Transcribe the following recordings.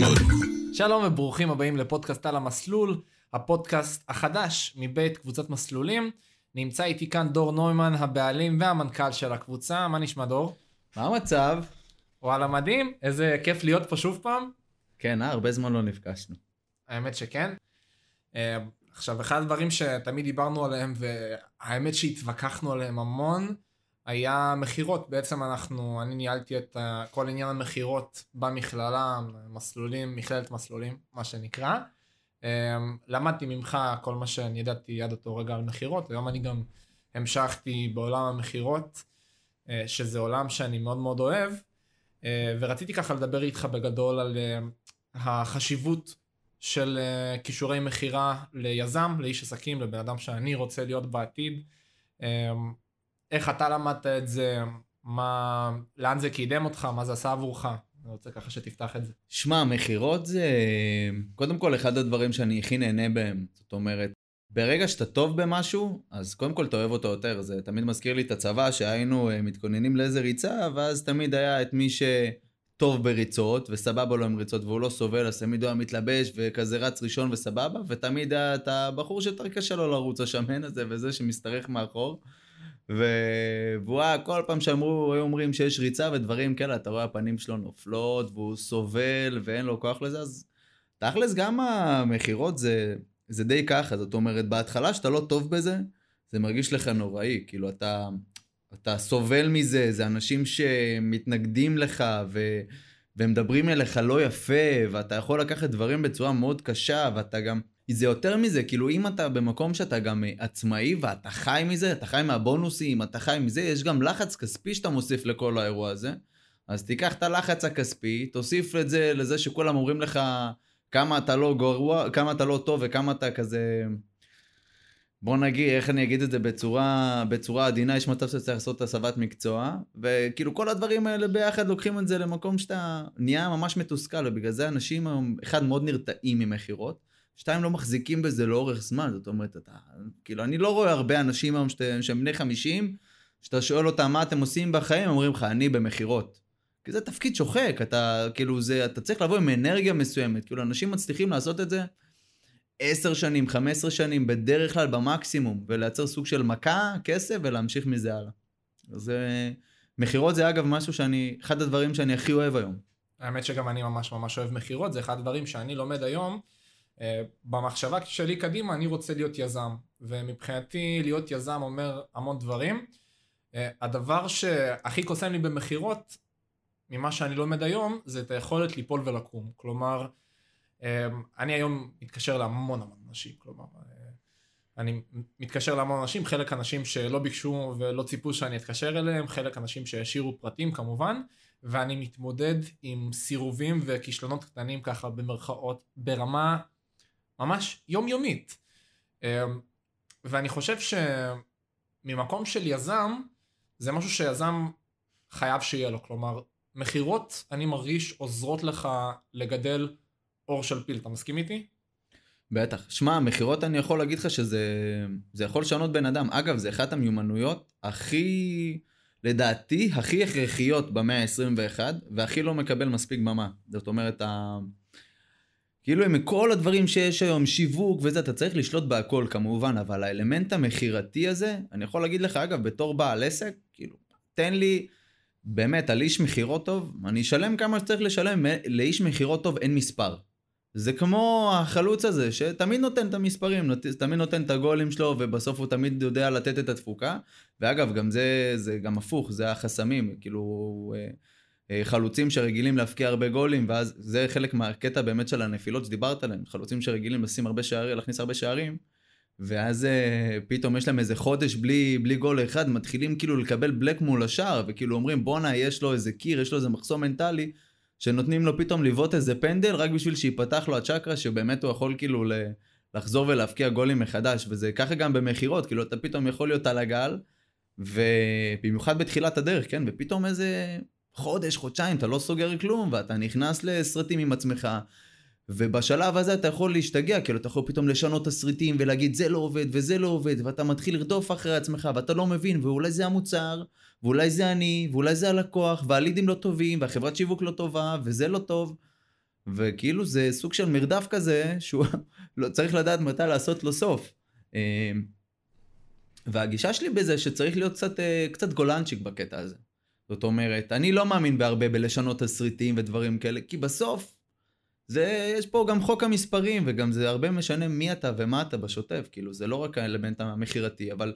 מאוד. שלום וברוכים הבאים לפודקאסט על המסלול, הפודקאסט החדש מבית קבוצת מסלולים. נמצא איתי כאן דור נוימן, הבעלים והמנכ"ל של הקבוצה. מה נשמע דור? מה המצב? וואלה מדהים, איזה כיף להיות פה שוב פעם. כן, אה, הרבה זמן לא נפגשנו. האמת שכן. אה, עכשיו, אחד הדברים שתמיד דיברנו עליהם, והאמת שהתווכחנו עליהם המון, היה מכירות. בעצם אנחנו, אני ניהלתי את כל עניין המכירות במכללה, מסלולים, מכללת מסלולים, מה שנקרא. Um, למדתי ממך כל מה שאני ידעתי עד אותו רגע על מכירות, היום אני גם המשכתי בעולם המכירות, uh, שזה עולם שאני מאוד מאוד אוהב, uh, ורציתי ככה לדבר איתך בגדול על uh, החשיבות של כישורי מכירה ליזם, לאיש עסקים, לבן אדם שאני רוצה להיות בעתיד. איך אתה למדת את זה, מה, לאן זה קידם אותך, מה זה עשה עבורך. אני רוצה ככה שתפתח את זה. שמע, מכירות זה קודם כל אחד הדברים שאני הכי נהנה בהם. זאת אומרת, ברגע שאתה טוב במשהו, אז קודם כל אתה אוהב אותו יותר. זה תמיד מזכיר לי את הצבא, שהיינו אה, מתכוננים לאיזה ריצה, ואז תמיד היה את מי שטוב בריצות, וסבבה לו עם ריצות, והוא לא סובל, אז תמיד הוא היה מתלבש, וכזה רץ ראשון וסבבה, ותמיד היה את הבחור שיותר קשה לו לרוץ, השמן הזה, וזה שמשתרך מאחור. והוא היה, כל פעם שאמרו, היו אומרים שיש ריצה ודברים כאלה, אתה רואה הפנים שלו נופלות, והוא סובל ואין לו כוח לזה, אז תכלס גם המכירות זה, זה די ככה, זאת אומרת, בהתחלה שאתה לא טוב בזה, זה מרגיש לך נוראי, כאילו אתה, אתה סובל מזה, זה אנשים שמתנגדים לך ו... ומדברים אליך לא יפה, ואתה יכול לקחת דברים בצורה מאוד קשה, ואתה גם... זה יותר מזה, כאילו אם אתה במקום שאתה גם עצמאי ואתה חי מזה, אתה חי מהבונוסים, אתה חי מזה, יש גם לחץ כספי שאתה מוסיף לכל האירוע הזה. אז תיקח את הלחץ הכספי, תוסיף את זה לזה שכולם אומרים לך כמה אתה לא גרוע, כמה אתה לא טוב וכמה אתה כזה... בוא נגיד, איך אני אגיד את זה בצורה, בצורה עדינה, יש מצב שצריך לעשות הסבת מקצוע, וכאילו כל הדברים האלה ביחד לוקחים את זה למקום שאתה נהיה ממש מתוסכל, ובגלל זה אנשים אחד, מאוד נרתעים ממכירות, שתיים, לא מחזיקים בזה לאורך זמן, זאת אומרת, אתה, כאילו, אני לא רואה הרבה אנשים היום שהם בני 50, שאתה שואל אותם מה אתם עושים בחיים, הם אומרים לך, אני במכירות. כי זה תפקיד שוחק, אתה, כאילו, זה, אתה צריך לבוא עם אנרגיה מסוימת, כאילו, אנשים מצליחים לעשות את זה 10 שנים, 15 שנים, בדרך כלל במקסימום, ולייצר סוג של מכה, כסף, ולהמשיך מזה הלאה. אז אה, מכירות זה אגב משהו שאני, אחד הדברים שאני הכי אוהב היום. האמת שגם אני ממש ממש אוהב מכירות, זה אחד הדברים שאני לומד היום. אה, במחשבה שלי קדימה אני רוצה להיות יזם, ומבחינתי להיות יזם אומר המון דברים. אה, הדבר שהכי קוסם לי במכירות, ממה שאני לומד היום, זה את היכולת ליפול ולקום. כלומר, אה, אני היום מתקשר להמון המון אנשים, כלומר, אני מתקשר להמון אנשים, חלק אנשים שלא ביקשו ולא ציפו שאני אתקשר אליהם, חלק אנשים שהשאירו פרטים כמובן, ואני מתמודד עם סירובים וכישלונות קטנים ככה במרכאות, ברמה ממש יומיומית. אמ, ואני חושב שממקום של יזם, זה משהו שיזם חייב שיהיה לו. כלומר, מכירות, אני מרגיש, עוזרות לך לגדל אור של פיל. אתה מסכים איתי? בטח. שמע, מכירות אני יכול להגיד לך שזה זה יכול לשנות בן אדם. אגב, זה אחת המיומנויות הכי, לדעתי, הכי הכרחיות במאה ה-21, והכי לא מקבל מספיק במה. זאת אומרת, כאילו עם כל הדברים שיש היום, שיווק וזה, אתה צריך לשלוט בהכל כמובן, אבל האלמנט המכירתי הזה, אני יכול להגיד לך, אגב, בתור בעל עסק, כאילו, תן לי, באמת, על איש מכירות טוב, אני אשלם כמה שצריך לשלם, לאיש מכירות טוב אין מספר. זה כמו החלוץ הזה, שתמיד נותן את המספרים, תמיד נותן את הגולים שלו, ובסוף הוא תמיד יודע לתת את התפוקה. ואגב, גם זה, זה גם הפוך, זה החסמים, כאילו... אה, חלוצים שרגילים להפקיע הרבה גולים, ואז זה חלק מהקטע באמת של הנפילות שדיברת עליהן, חלוצים שרגילים לשים הרבה שערים, להכניס הרבה שערים, ואז אה, פתאום יש להם איזה חודש בלי, בלי גול אחד, מתחילים כאילו לקבל בלק מול השער, וכאילו אומרים בואנה יש לו איזה קיר, יש לו איזה מחסום מנטלי, שנותנים לו פתאום לבעוט איזה פנדל, רק בשביל שיפתח לו הצ'קרה, שבאמת הוא יכול כאילו לחזור ולהפקיע גולים מחדש, וזה ככה גם במכירות, כאילו אתה פתאום יכול להיות על הגל, ובמיוחד בתחילת הדרך, כן, ופתאום איזה חודש, חודשיים, אתה לא סוגר כלום, ואתה נכנס לסרטים עם עצמך. ובשלב הזה אתה יכול להשתגע, כאילו אתה יכול פתאום לשנות תסריטים ולהגיד זה לא עובד וזה לא עובד, ואתה מתחיל לרדוף אחרי עצמך ואתה לא מבין, ואולי זה המוצר, ואולי זה אני, ואולי זה הלקוח, והלידים לא טובים, והחברת שיווק לא טובה, וזה לא טוב. וכאילו זה סוג של מרדף כזה, שהוא לא, צריך לדעת מתי לעשות לו סוף. אה, והגישה שלי בזה שצריך להיות קצת, אה, קצת גולנצ'יק בקטע הזה. זאת אומרת, אני לא מאמין בהרבה בלשנות תסריטים ודברים כאלה, כי בסוף, זה, יש פה גם חוק המספרים, וגם זה הרבה משנה מי אתה ומה אתה בשוטף, כאילו, זה לא רק האלמנט המכירתי, אבל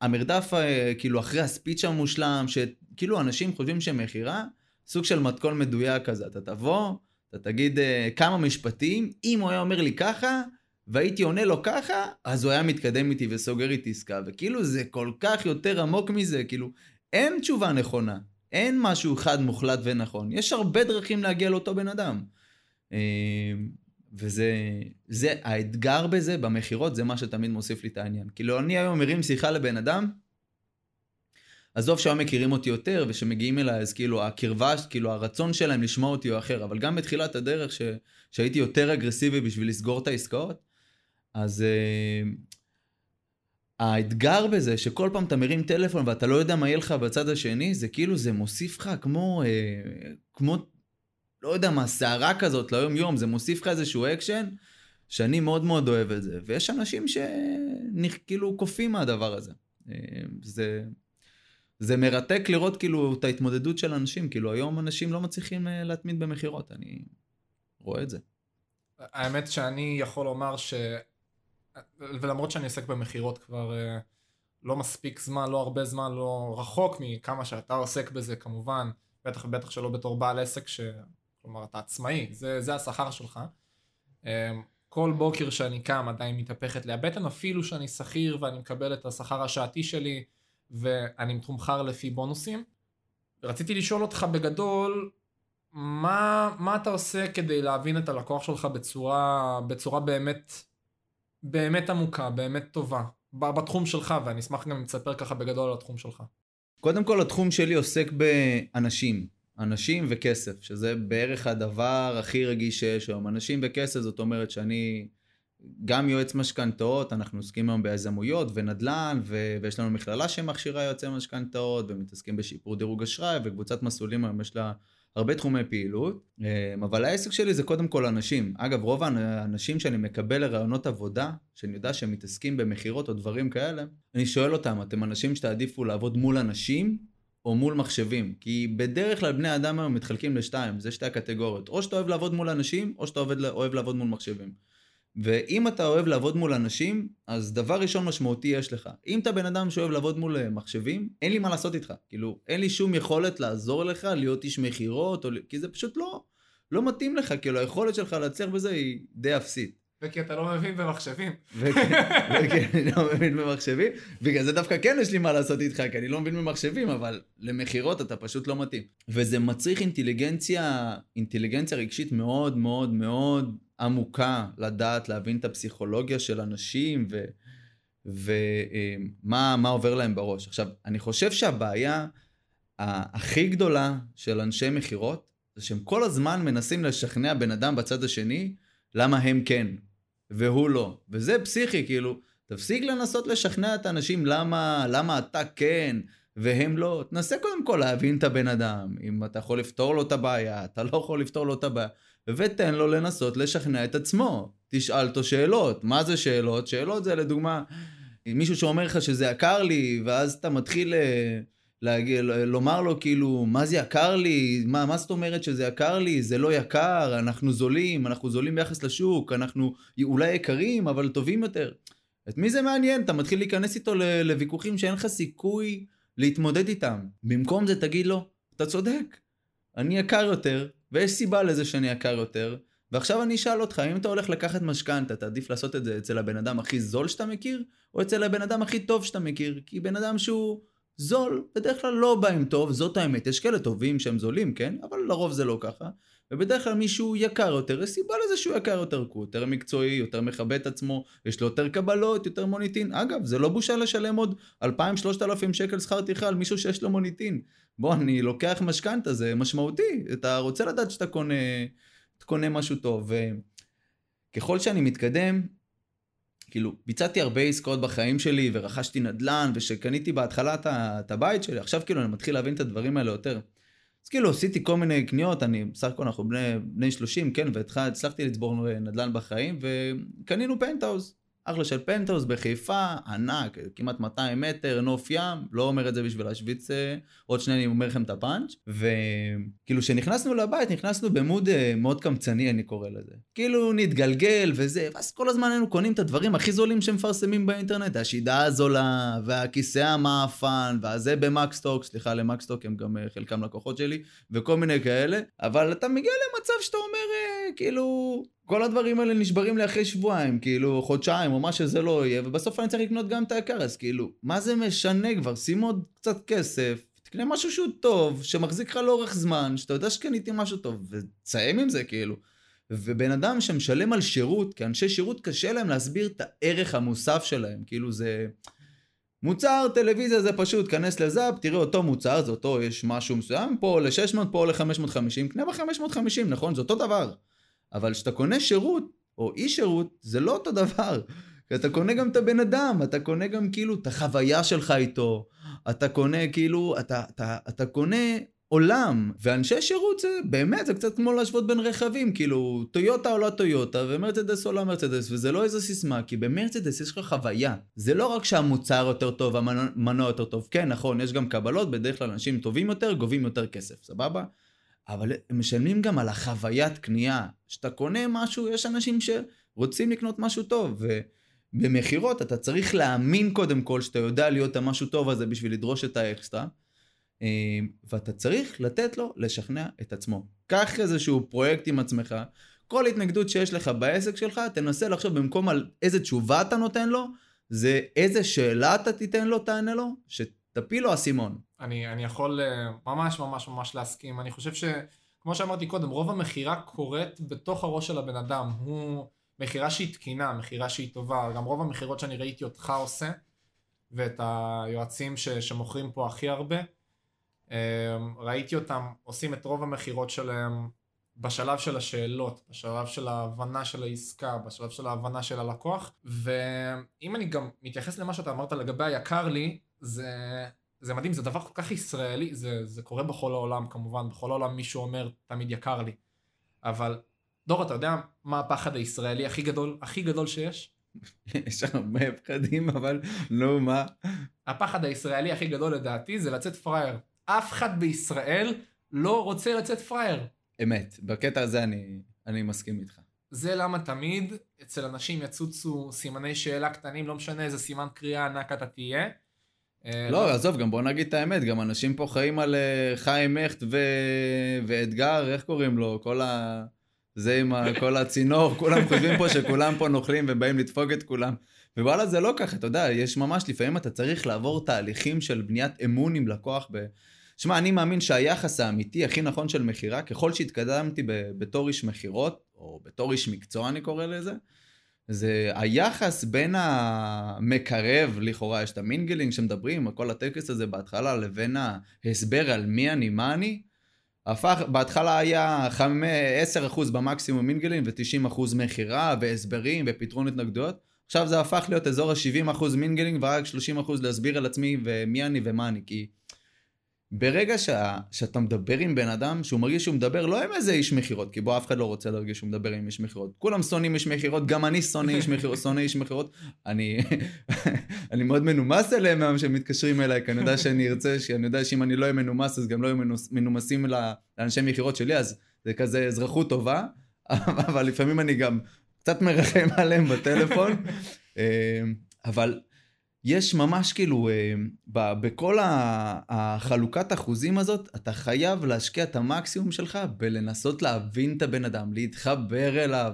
המרדף, אה, כאילו, אחרי הספיץ' המושלם, שכאילו אנשים חושבים שמכירה, סוג של מתכון מדויק כזה, אתה תבוא, אתה תגיד uh, כמה משפטים, אם הוא היה אומר לי ככה, והייתי עונה לו ככה, אז הוא היה מתקדם איתי וסוגר איתי עסקה, וכאילו זה כל כך יותר עמוק מזה, כאילו, אין תשובה נכונה, אין משהו אחד מוחלט ונכון, יש הרבה דרכים להגיע לאותו בן אדם. אה, וזה, זה, האתגר בזה, במכירות, זה מה שתמיד מוסיף לי את העניין. כאילו, אני היום מרים שיחה לבן אדם, עזוב שהיום מכירים אותי יותר ושמגיעים אליי, אז כאילו הקרבה, כאילו הרצון שלהם לשמוע אותי הוא אחר, אבל גם בתחילת הדרך ש, שהייתי יותר אגרסיבי בשביל לסגור את העסקאות, אז אה, האתגר בזה שכל פעם אתה מרים טלפון ואתה לא יודע מה יהיה לך בצד השני, זה כאילו זה מוסיף לך כמו, אה, כמו, לא יודע מה, סערה כזאת ליום יום, זה מוסיף לך איזשהו אקשן, שאני מאוד מאוד אוהב את זה, ויש אנשים שכאילו קופאים מהדבר הזה. אה, זה... זה מרתק לראות כאילו את ההתמודדות של אנשים, כאילו היום אנשים לא מצליחים אה, להתמיד במכירות, אני רואה את זה. האמת שאני יכול לומר ש... ולמרות שאני עוסק במכירות כבר אה, לא מספיק זמן, לא הרבה זמן, לא רחוק מכמה שאתה עוסק בזה כמובן, בטח ובטח שלא בתור בעל עסק, ש... כלומר אתה עצמאי, זה, זה השכר שלך. אה, כל בוקר שאני קם עדיין מתהפכת לי הבטן, אפילו שאני שכיר ואני מקבל את השכר השעתי שלי, ואני מתומחר לפי בונוסים. רציתי לשאול אותך בגדול, מה, מה אתה עושה כדי להבין את הלקוח שלך בצורה, בצורה באמת, באמת עמוקה, באמת טובה, בתחום שלך, ואני אשמח גם לספר ככה בגדול על התחום שלך. קודם כל, התחום שלי עוסק באנשים. אנשים וכסף, שזה בערך הדבר הכי רגיש שיש היום. אנשים וכסף, זאת אומרת שאני גם יועץ משכנתאות, אנחנו עוסקים היום ביזמויות ונדל"ן, ו- ויש לנו מכללה שמכשירה יועצי משכנתאות, ומתעסקים בשיפור דירוג אשראי, וקבוצת מסלולים היום יש לה הרבה תחומי פעילות, אמ, אבל העסק שלי זה קודם כל אנשים. אגב, רוב האנשים שאני מקבל לרעיונות עבודה, שאני יודע שהם מתעסקים במכירות או דברים כאלה, אני שואל אותם, אתם אנשים שתעדיפו לעבוד מול אנשים או מול מחשבים? כי בדרך כלל בני אדם היום מתחלקים לשתיים, זה שתי הקטגוריות. או שאתה אוהב לעבוד מול אנשים, או שאתה אוהב, אוהב לעבוד מול מחשבים. ואם אתה אוהב לעבוד מול אנשים, אז דבר ראשון משמעותי יש לך. אם אתה בן אדם שאוהב לעבוד מול אה, מחשבים, אין לי מה לעשות איתך. כאילו, אין לי שום יכולת לעזור לך להיות איש מכירות, או... כי זה פשוט לא, לא מתאים לך, כאילו היכולת שלך להצליח בזה היא די אפסית. וכי אתה לא מבין במחשבים. וכי אני לא מבין במחשבים. בגלל זה דווקא כן יש לי מה לעשות איתך, כי אני לא מבין במחשבים, אבל למכירות אתה פשוט לא מתאים. וזה מצריך אינטליגנציה, אינטליגנציה רגשית מאוד מאוד מאוד עמוקה, לדעת, להבין את הפסיכולוגיה של אנשים ומה מה עובר להם בראש. עכשיו, אני חושב שהבעיה הכי גדולה של אנשי מכירות, זה שהם כל הזמן מנסים לשכנע בן אדם בצד השני, למה הם כן, והוא לא. וזה פסיכי, כאילו, תפסיק לנסות לשכנע את האנשים למה, למה אתה כן והם לא. תנסה קודם כל להבין את הבן אדם, אם אתה יכול לפתור לו את הבעיה, אתה לא יכול לפתור לו את הבעיה, ותן לו לנסות לשכנע את עצמו. תשאל אותו שאלות. מה זה שאלות? שאלות זה לדוגמה, מישהו שאומר לך שזה יקר לי, ואז אתה מתחיל... להגיע, לומר לו כאילו, מה זה יקר לי? מה, מה זאת אומרת שזה יקר לי? זה לא יקר, אנחנו זולים, אנחנו זולים ביחס לשוק, אנחנו אולי יקרים, אבל טובים יותר. את מי זה מעניין? אתה מתחיל להיכנס איתו לוויכוחים שאין לך סיכוי להתמודד איתם. במקום זה תגיד לו, אתה צודק, אני יקר יותר, ויש סיבה לזה שאני יקר יותר, ועכשיו אני אשאל אותך, אם אתה הולך לקחת משכנתה, תעדיף לעשות את זה אצל הבן אדם הכי זול שאתה מכיר, או אצל הבן אדם הכי טוב שאתה מכיר? כי בן אדם שהוא... זול בדרך כלל לא בא עם טוב, זאת האמת, יש כאלה טובים שהם זולים, כן? אבל לרוב זה לא ככה. ובדרך כלל מישהו יקר יותר, יש סיבה לזה שהוא יקר יותר, כי הוא יותר מקצועי, יותר מכבד את עצמו, יש לו יותר קבלות, יותר מוניטין. אגב, זה לא בושה לשלם עוד 2,000-3,000 שקל שכר טרחה על מישהו שיש לו מוניטין. בוא, אני לוקח משכנתה, זה משמעותי. אתה רוצה לדעת שאתה קונה, קונה משהו טוב. וככל שאני מתקדם, כאילו, ביצעתי הרבה עסקאות בחיים שלי, ורכשתי נדל"ן, ושקניתי בהתחלה את הבית שלי, עכשיו כאילו אני מתחיל להבין את הדברים האלה יותר. אז כאילו עשיתי כל מיני קניות, אני, בסך הכל אנחנו בני, בני 30, כן, והצלחתי לצבור נדל"ן בחיים, וקנינו פנטהאוז. אחלה של פנטהאוז בחיפה, ענק, כמעט 200 מטר, נוף ים, לא אומר את זה בשביל להשוויץ, אה, עוד שנייה אני אומר לכם את הפאנץ', וכאילו כשנכנסנו לבית, נכנסנו במוד אה, מאוד קמצני, אני קורא לזה. כאילו נתגלגל וזה, ואז כל הזמן היינו קונים את הדברים הכי זולים שמפרסמים באינטרנט, השידה הזולה, והכיסא המאפן, והזה במקסטוק, סליחה למקסטוק, הם גם אה, חלקם לקוחות שלי, וכל מיני כאלה, אבל אתה מגיע למצב שאתה אומר, כאילו, כל הדברים האלה נשברים לי אחרי שבועיים, כאילו, חודשיים, או מה שזה לא יהיה, ובסוף אני צריך לקנות גם את היקר, אז כאילו, מה זה משנה כבר? שים עוד קצת כסף, תקנה משהו שהוא טוב, שמחזיק לך לאורך זמן, שאתה יודע שקניתי משהו טוב, ותסיים עם זה, כאילו. ובן אדם שמשלם על שירות, כי אנשי שירות קשה להם להסביר את הערך המוסף שלהם, כאילו זה... מוצר טלוויזיה זה פשוט, כנס לזאפ, תראה אותו מוצר, זה אותו, יש משהו מסוים, פה ל-600, פה ל-550, קנה ב-550, נכון? זה אותו דבר. אבל כשאתה קונה שירות, או אי שירות, זה לא אותו דבר. אתה קונה גם את הבן אדם, אתה קונה גם כאילו את החוויה שלך איתו, אתה קונה כאילו, אתה, אתה, אתה קונה עולם, ואנשי שירות זה באמת, זה קצת כמו להשוות בין רכבים, כאילו, טויוטה או לא טויוטה, ומרצדס או לא מרצדס, וזה לא איזה סיסמה, כי במרצדס יש לך חוויה. זה לא רק שהמוצר יותר טוב, המנוע יותר טוב, כן, נכון, יש גם קבלות, בדרך כלל אנשים טובים יותר, גובים יותר כסף, סבבה? אבל הם משלמים גם על החוויית קנייה. כשאתה קונה משהו, יש אנשים שרוצים לקנות משהו טוב, ובמכירות אתה צריך להאמין קודם כל שאתה יודע להיות המשהו טוב הזה בשביל לדרוש את האקסטרה, אה, ואתה צריך לתת לו לשכנע את עצמו. קח איזשהו פרויקט עם עצמך, כל התנגדות שיש לך בעסק שלך, תנסה לחשוב במקום על איזה תשובה אתה נותן לו, זה איזה שאלה אתה תיתן לו, תענה לו, שתפיל לו אסימון. אני, אני יכול אה, ממש ממש ממש להסכים. אני חושב שכמו שאמרתי קודם, רוב המכירה קורית בתוך הראש של הבן אדם. הוא מכירה שהיא תקינה, מכירה שהיא טובה. גם רוב המכירות שאני ראיתי אותך עושה, ואת היועצים ש, שמוכרים פה הכי הרבה, אה, ראיתי אותם עושים את רוב המכירות שלהם בשלב של השאלות, בשלב של ההבנה של העסקה, בשלב של ההבנה של הלקוח. ואם אני גם מתייחס למה שאתה אמרת לגבי היקר לי, זה זה מדהים, זה דבר כל כך ישראלי, זה, זה קורה בכל העולם כמובן, בכל העולם מישהו אומר תמיד יקר לי. אבל דור, אתה יודע מה הפחד הישראלי הכי גדול, הכי גדול שיש? יש הרבה פחדים, אבל נו מה? הפחד הישראלי הכי גדול לדעתי זה לצאת פראייר. אף אחד בישראל לא רוצה לצאת פראייר. אמת, בקטע הזה אני, אני מסכים איתך. זה למה תמיד אצל אנשים יצוצו סימני שאלה קטנים, לא משנה איזה סימן קריאה ענק אתה תהיה. אה, לא, עזוב, גם בוא נגיד את האמת, גם אנשים פה חיים על אה, חיים הכט ו... ואתגר, איך קוראים לו? כל ה... זה עם ה... כל הצינור, כולם חושבים פה שכולם פה נוכלים ובאים לדפוק את כולם. ווואלה זה לא ככה, אתה יודע, יש ממש, לפעמים אתה צריך לעבור תהליכים של בניית אמון עם לקוח ב... שמע, אני מאמין שהיחס האמיתי הכי נכון של מכירה, ככל שהתקדמתי בתור איש מכירות, או בתור איש מקצוע אני קורא לזה, זה היחס בין המקרב, לכאורה יש את ה mingling שמדברים, כל הטקס הזה בהתחלה, לבין ההסבר על מי אני, מה אני, הפך, בהתחלה היה 10% במקסימום mingling ו-90% מכירה והסברים ופתרון התנגדויות, עכשיו זה הפך להיות אזור ה-70% mingling ורק 30% להסביר על עצמי ומי אני ומה אני, כי ברגע שה, שאתה מדבר עם בן אדם שהוא מרגיש שהוא מדבר לא עם איזה איש מכירות, כי בוא אף אחד לא רוצה להרגיש שהוא מדבר עם איש מכירות. כולם שונאים איש מכירות, גם אני שונא איש מכירות, שונא איש מכירות. אני, אני מאוד מנומס אליהם מהיום שהם מתקשרים אליי, כי אני יודע שאני ארצה, שאני יודע שאם אני לא אהיה מנומס אז גם לא יהיו מנומסים לאנשי מכירות שלי, אז זה כזה אזרחות טובה, אבל לפעמים אני גם קצת מרחם עליהם בטלפון. אה, אבל יש ממש כאילו, אה, בכל החלוקת אחוזים הזאת, אתה חייב להשקיע את המקסימום שלך בלנסות להבין את הבן אדם, להתחבר אליו,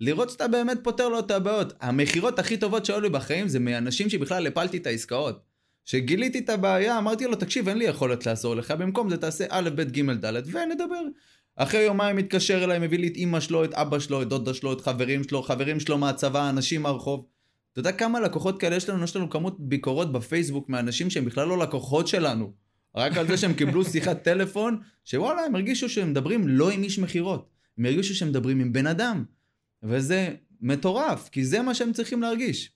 לראות שאתה באמת פותר לו את הבעיות. המכירות הכי טובות שהיו לי בחיים זה מאנשים שבכלל הפלתי את העסקאות. שגיליתי את הבעיה, אמרתי לו, תקשיב, אין לי יכולת לעזור לך, במקום זה תעשה א', ב', ג', ד', ונדבר. אחרי יומיים מתקשר אליי, מביא לי את אמא שלו, את אבא שלו, את דודה שלו, את חברים שלו, חברים שלו מהצבא, אנשים מהרחוב. אתה יודע כמה לקוחות כאלה יש לנו? יש לנו כמות ביקורות בפייסבוק מאנשים שהם בכלל לא לקוחות שלנו. רק על זה שהם קיבלו שיחת טלפון, שוואלה, הם הרגישו שהם מדברים לא עם איש מכירות. הם הרגישו שהם מדברים עם בן אדם. וזה מטורף, כי זה מה שהם צריכים להרגיש.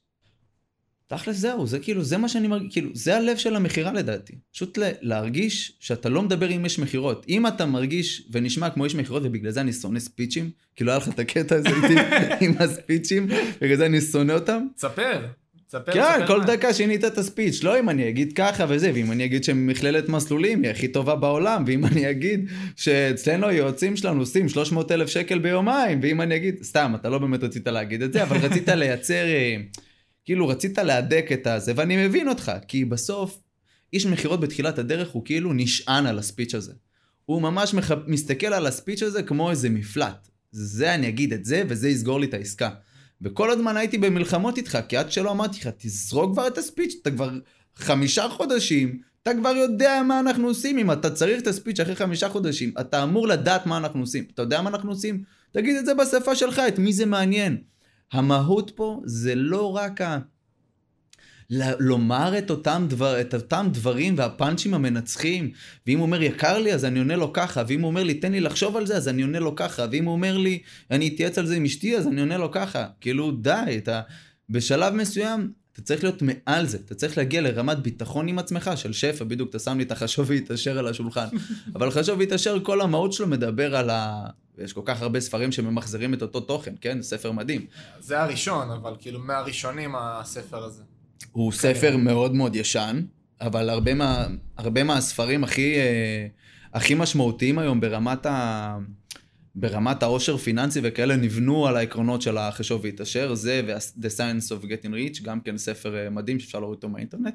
תכל'ס זהו, זה כאילו, זה מה שאני מרגיש, כאילו, זה הלב של המכירה לדעתי. פשוט להרגיש שאתה לא מדבר עם איש מכירות. אם אתה מרגיש ונשמע כמו איש מכירות, ובגלל זה אני שונא ספיצ'ים, כאילו היה לך את הקטע הזה איתי עם הספיצ'ים, בגלל זה אני שונא אותם. תספר. ספר, כן, ספר כל מה. דקה שינית את הספיץ', לא אם אני אגיד ככה וזה, ואם אני אגיד שמכללת מסלולים היא הכי טובה בעולם, ואם אני אגיד שאצלנו היועצים שלנו עושים 300 אלף שקל ביומיים, ואם אני אגיד, סתם, אתה לא באמת רצית להגיד את זה, אבל רצית לייצר, אה, כאילו רצית להדק את הזה, ואני מבין אותך, כי בסוף, איש מכירות בתחילת הדרך הוא כאילו נשען על הספיץ' הזה. הוא ממש מח... מסתכל על הספיץ' הזה כמו איזה מפלט. זה אני אגיד את זה, וזה יסגור לי את העסקה. וכל הזמן הייתי במלחמות איתך, כי עד שלא אמרתי לך, תזרוק כבר את הספיץ', אתה כבר חמישה חודשים, אתה כבר יודע מה אנחנו עושים, אם אתה צריך את הספיץ' אחרי חמישה חודשים, אתה אמור לדעת מה אנחנו עושים. אתה יודע מה אנחנו עושים? תגיד את זה בשפה שלך, את מי זה מעניין. המהות פה זה לא רק ה... לומר את אותם, דבר, את אותם דברים והפאנצ'ים המנצחים. ואם הוא אומר יקר לי, אז אני עונה לו ככה. ואם הוא אומר לי תן לי לחשוב על זה, אז אני עונה לו ככה. ואם הוא אומר לי אני אתייעץ על זה עם אשתי, אז אני עונה לו ככה. כאילו די, אתה... בשלב מסוים אתה צריך להיות מעל זה, אתה צריך להגיע לרמת ביטחון עם עצמך של שפע, בדיוק אתה שם לי את החשוב והתעשר על השולחן. אבל חשוב והתעשר, כל המהות שלו מדבר על ה... יש כל כך הרבה ספרים שממחזרים את אותו תוכן, כן? ספר מדהים. זה הראשון, אבל כאילו מהראשונים הספר הזה. הוא ספר מאוד מאוד ישן, אבל הרבה, מה, הרבה מהספרים הכי, אה, הכי משמעותיים היום ברמת, ה, ברמת העושר פיננסי וכאלה נבנו על העקרונות של החשוב והתעשר, זה ו-The Science of Getting Rich, גם כן ספר אה, מדהים שאפשר להוריד אותו מהאינטרנט.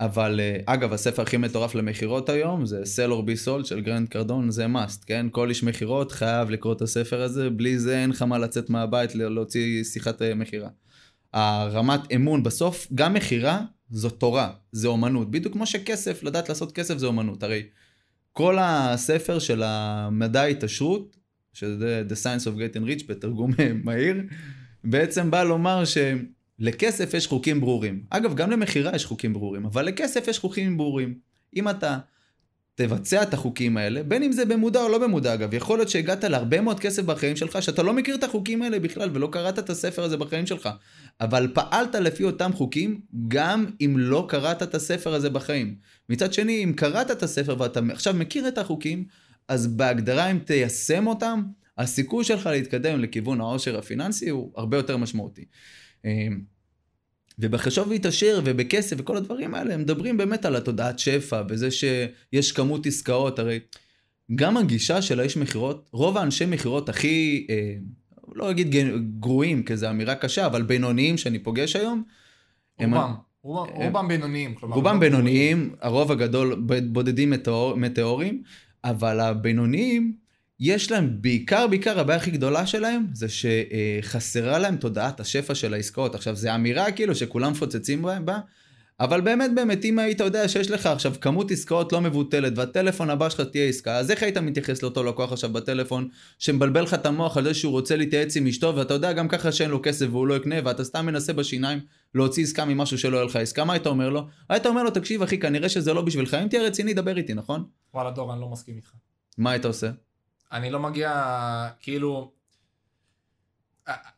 אבל אה, אגב, הספר הכי מטורף למכירות היום זה Sell or Be Sold של גרנט קרדון, זה must, כן? כל איש מכירות חייב לקרוא את הספר הזה, בלי זה אין לך מה לצאת מהבית להוציא שיחת מכירה. הרמת אמון בסוף, גם מכירה זו תורה, זה אומנות. בדיוק כמו שכסף, לדעת לעשות כסף זה אומנות. הרי כל הספר של המדע ההתעשרות, שזה The Science of Getting Rich בתרגום מהיר, בעצם בא לומר שלכסף יש חוקים ברורים. אגב, גם למכירה יש חוקים ברורים, אבל לכסף יש חוקים ברורים. אם אתה תבצע את החוקים האלה, בין אם זה במודע או לא במודע אגב, יכול להיות שהגעת להרבה מאוד כסף בחיים שלך, שאתה לא מכיר את החוקים האלה בכלל ולא קראת את הספר הזה בחיים שלך, אבל פעלת לפי אותם חוקים, גם אם לא קראת את הספר הזה בחיים. מצד שני, אם קראת את הספר ואתה עכשיו מכיר את החוקים, אז בהגדרה אם תיישם אותם, הסיכוי שלך להתקדם לכיוון העושר הפיננסי הוא הרבה יותר משמעותי. אמ, ובחשוב להתעשר ובכסף וכל הדברים האלה, הם מדברים באמת על התודעת שפע, וזה שיש כמות עסקאות, הרי גם הגישה של האיש מכירות, רוב האנשי מכירות הכי, אה, לא אגיד גרועים, כי זו אמירה קשה, אבל בינוניים שאני פוגש היום, רובם. הם... רובם, רובם בינוניים. כלומר, רובם בינוניים, הרוב הגדול בודדים מטאורים, אבל הבינוניים, יש להם, בעיקר, בעיקר הבעיה הכי גדולה שלהם, זה שחסרה להם תודעת השפע של העסקאות. עכשיו, זו אמירה כאילו שכולם מפוצצים בה, אבל באמת באמת, אם היית יודע שיש לך עכשיו כמות עסקאות לא מבוטלת, והטלפון הבא שלך תהיה עסקה, אז איך היית מתייחס לאותו לקוח עכשיו בטלפון, שמבלבל לך את המוח על זה שהוא רוצה להתייעץ עם אשתו, ואתה יודע גם ככה שאין לו כסף והוא לא יקנה, ואתה סתם מנסה בשיניים להוציא עסקה ממשהו שלא יהיה לך עסקה, מה היית אומר לו? היית אומר לו, תקשיב אחי, כנראה שזה לא בשבילך, אם תהיה רציני, דבר איתי, נכון? וואלה דור, אני לא מסכים איתך. מה היית עושה? אני לא מגיע, כאילו...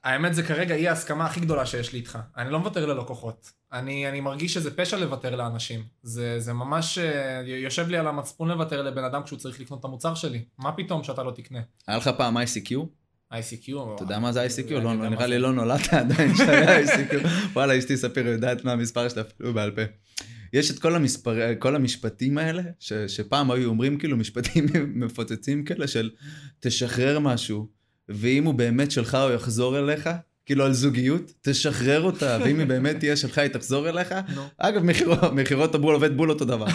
האמת זה כרגע אי ההסכמה הכי גדולה שיש לי איתך. אני לא מוותר ללקוחות. אני, אני מרגיש שזה פשע לוותר לאנשים. זה, זה ממש אה, יושב לי על המצפון לוותר לבן אדם כשהוא צריך לקנות את המוצר שלי. מה פתאום שאתה לא תקנה? היה לך פעם ICQ? ICQ? אתה יודע מה זה ICQ? לא, נראה לי לא נולדת עדיין שהיה ICQ. וואלה, אשתי ספיר יודעת מה המספר שלה אפילו בעל פה. יש את כל, המספר, כל המשפטים האלה, ש, שפעם היו אומרים כאילו משפטים מפוצצים כאלה של תשחרר משהו, ואם הוא באמת שלך הוא יחזור אליך, כאילו על זוגיות, תשחרר אותה, ואם היא באמת תהיה שלך היא תחזור אליך. נו. אגב, מכירות הבול עובד בול אותו דבר.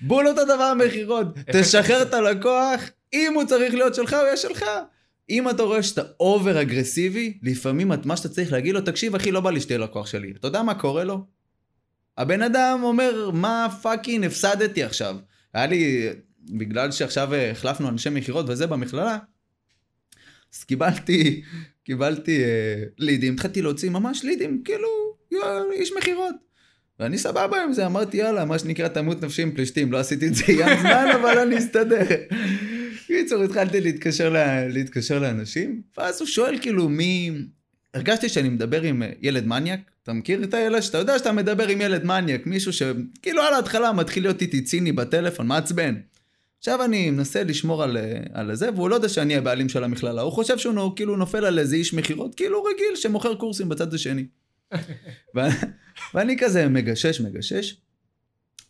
בול אותו דבר מכירות, תשחרר את הלקוח, אם הוא צריך להיות שלך הוא יהיה שלך. אם אתה רואה שאתה over אגרסיבי, לפעמים מה שאתה צריך להגיד לו, תקשיב אחי, לא בא לי שתהיה לקוח שלי. אתה יודע מה קורה לו? הבן אדם אומר, מה fucking הפסדתי עכשיו? היה לי, בגלל שעכשיו החלפנו אנשי מכירות וזה במכללה, אז קיבלתי, קיבלתי אה, לידים, התחלתי להוציא ממש לידים, כאילו, איש מכירות. ואני סבבה עם זה, אמרתי יאללה, מה שנקרא תמות נפשי עם פלישתים, לא עשיתי את זה ים זמן, אבל אני אסתדר. בקיצור, התחלתי להתקשר, לה, להתקשר לאנשים, ואז הוא שואל כאילו מי... הרגשתי שאני מדבר עם ילד מניאק, אתה מכיר את האלה שאתה יודע שאתה מדבר עם ילד מניאק, מישהו שכאילו על ההתחלה מתחיל להיות איתי ציני בטלפון, מעצבן. עכשיו אני מנסה לשמור על, על זה, והוא לא יודע שאני הבעלים של המכללה, הוא חושב שהוא כאילו נופל על איזה איש מכירות, כאילו רגיל שמוכר קורסים בצד השני. ואני כזה מגשש, מגשש,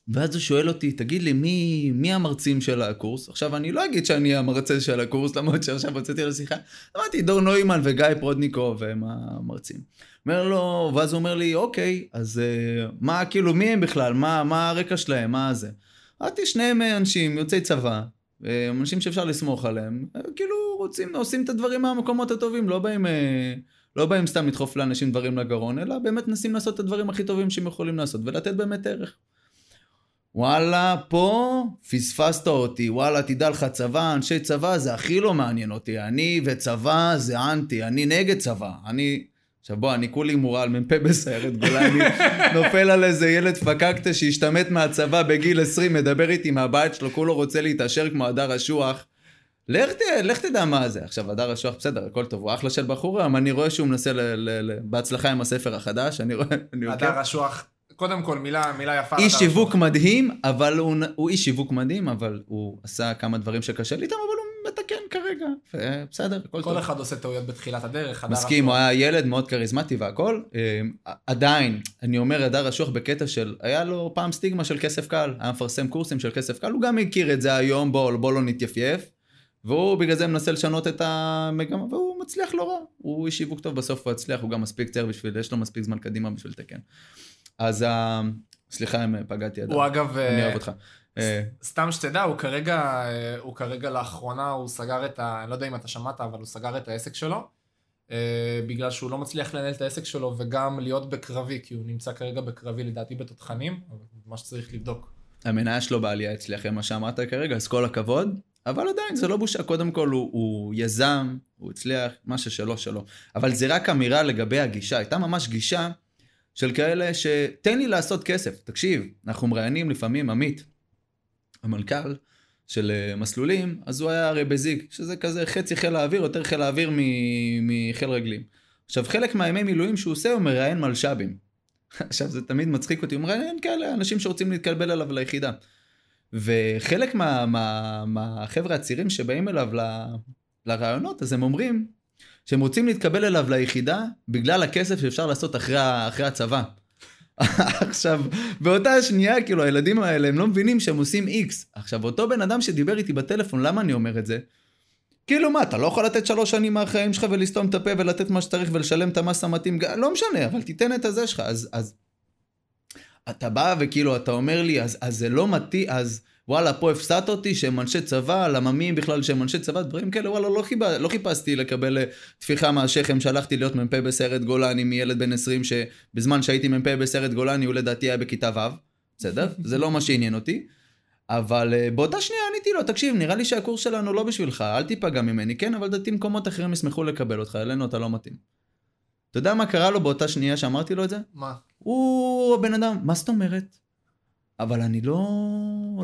ואז הוא שואל אותי, תגיד לי, מי, מי המרצים של הקורס? עכשיו, אני לא אגיד שאני המרצה של הקורס, למרות שעכשיו הוצאתי לשיחה. אמרתי, דור נוימן וגיא פרודניקוב הם המרצים. אומר לו, ואז הוא אומר לי, אוקיי, אז uh, מה, כאילו, מי הם בכלל? מה, מה הרקע שלהם? מה זה? אמרתי, שניהם אנשים יוצאי צבא, אה, אנשים שאפשר לסמוך עליהם, אה, כאילו רוצים, עושים את הדברים מהמקומות הטובים, לא באים, לא באים סתם לדחוף לאנשים דברים לגרון, אלא באמת מנסים לעשות את הדברים הכי טובים שהם יכולים לעשות, ולתת באמת ערך. וואלה, פה פספסת אותי, וואלה, תדע לך, צבא, אנשי צבא זה הכי לא מעניין אותי. אני וצבא זה אנטי, אני נגד צבא. אני... עכשיו בוא, אני כולי מורל, מ"פ בסיירת גולני, נופל על איזה ילד פקקטה שהשתמט מהצבא בגיל 20, מדבר איתי מהבית שלו, כולו רוצה להתעשר כמו הדר אשוח. לך, לך תדע מה זה. עכשיו, הדר אשוח, בסדר, הכל טוב, הוא אחלה של בחור, אבל אני רואה שהוא מנסה ל, ל, ל, בהצלחה עם הספר החדש, אני רואה, אני עוקב. הדר אשוח קודם כל, מילה, מילה יפה. איש שיווק מדהים, אבל הוא, הוא איש שיווק מדהים, אבל הוא עשה כמה דברים שקשה לי איתם, אבל הוא מתקן כרגע. בסדר, הכל כל טוב. כל אחד עושה טעויות בתחילת הדרך. מסכים, הוא היה ילד מאוד כריזמטי והכל. אמ, עדיין, אני אומר, הדר אשוח בקטע של, היה לו פעם סטיגמה של כסף קל, היה מפרסם קורסים של כסף קל, הוא גם הכיר את זה היום, בוא, בוא לא נתייפייף. והוא בגלל זה מנסה לשנות את המגמה, והוא מצליח לא רע. הוא איש שיווק טוב, בסוף הוא יצליח, הוא גם מספיק צער בשביל, יש לו מספיק זמן קדימה בשביל לתקן. אז סליחה אם פגעתי ידיים. הוא אגב... אני אוהב אותך. אה, סתם שתדע, הוא כרגע, אה, הוא כרגע לאחרונה, הוא סגר את ה... אני לא יודע אם אתה שמעת, אבל הוא סגר את העסק שלו. אה, בגלל שהוא לא מצליח לנהל את העסק שלו וגם להיות בקרבי, כי הוא נמצא כרגע בקרבי לדעתי בתותחנים, מה שצריך לבדוק. המניה שלו בעלייה אצלי אחרי מה שאמרת כרגע, אז כל הכבוד, אבל עדיין זה לא בושה, קודם כל הוא, הוא יזם, הוא הצליח, מה ששלו שלו. אבל זה רק אמירה לגבי הגישה, הייתה ממש גישה של כאלה שתן לי לעשות כסף. תקשיב, אנחנו מראיינים לפעמים עמית, המנכ"ל של אה, מסלולים, אז הוא היה הרי בזיג, שזה כזה חצי חיל האוויר, יותר חיל האוויר מחיל רגלים. עכשיו, חלק מהימי מילואים שהוא עושה, הוא מראיין מלש"בים. עכשיו, זה תמיד מצחיק אותי, הוא מראיין כאלה אנשים שרוצים להתקלבל עליו ליחידה. וחלק מה, מה, מהחבר'ה הצעירים שבאים אליו ל, לרעיונות, אז הם אומרים, שהם רוצים להתקבל אליו ליחידה בגלל הכסף שאפשר לעשות אחרי, אחרי הצבא. עכשיו, באותה שנייה, כאילו, הילדים האלה, הם לא מבינים שהם עושים איקס. עכשיו, אותו בן אדם שדיבר איתי בטלפון, למה אני אומר את זה? כאילו מה, אתה לא יכול לתת שלוש שנים מהחיים שלך ולסתום את הפה ולתת מה שצריך ולשלם את המס המתאים, לא משנה, אבל תיתן את הזה שלך. אז, אז אתה בא וכאילו, אתה אומר לי, אז, אז זה לא מתאים, אז וואלה, פה הפסדת אותי שהם אנשי צבא, למה מי בכלל שהם אנשי צבא, דברים כאלה, וואלה, לא, חיבה, לא חיפשתי לקבל אה, טפיחה מהשכם, שהלכתי להיות מ"פ בסיירת גולני מילד בן 20, שבזמן שהייתי מ"פ בסיירת גולני, הוא לדעתי היה בכיתה ו', בסדר? זה לא מה שעניין אותי. אבל uh, באותה שנייה עניתי לו, תקשיב, נראה לי שהקורס שלנו לא בשבילך, אל תיפגע ממני, כן, אבל לדעתי מקומות אחרים ישמחו לקבל אותך, אלינו אתה לא מתאים. אתה יודע מה קרה לו באותה שנייה שאמרתי לו את זה? מה? הוא הבן אדם, מה זאת אומרת? אבל אני לא,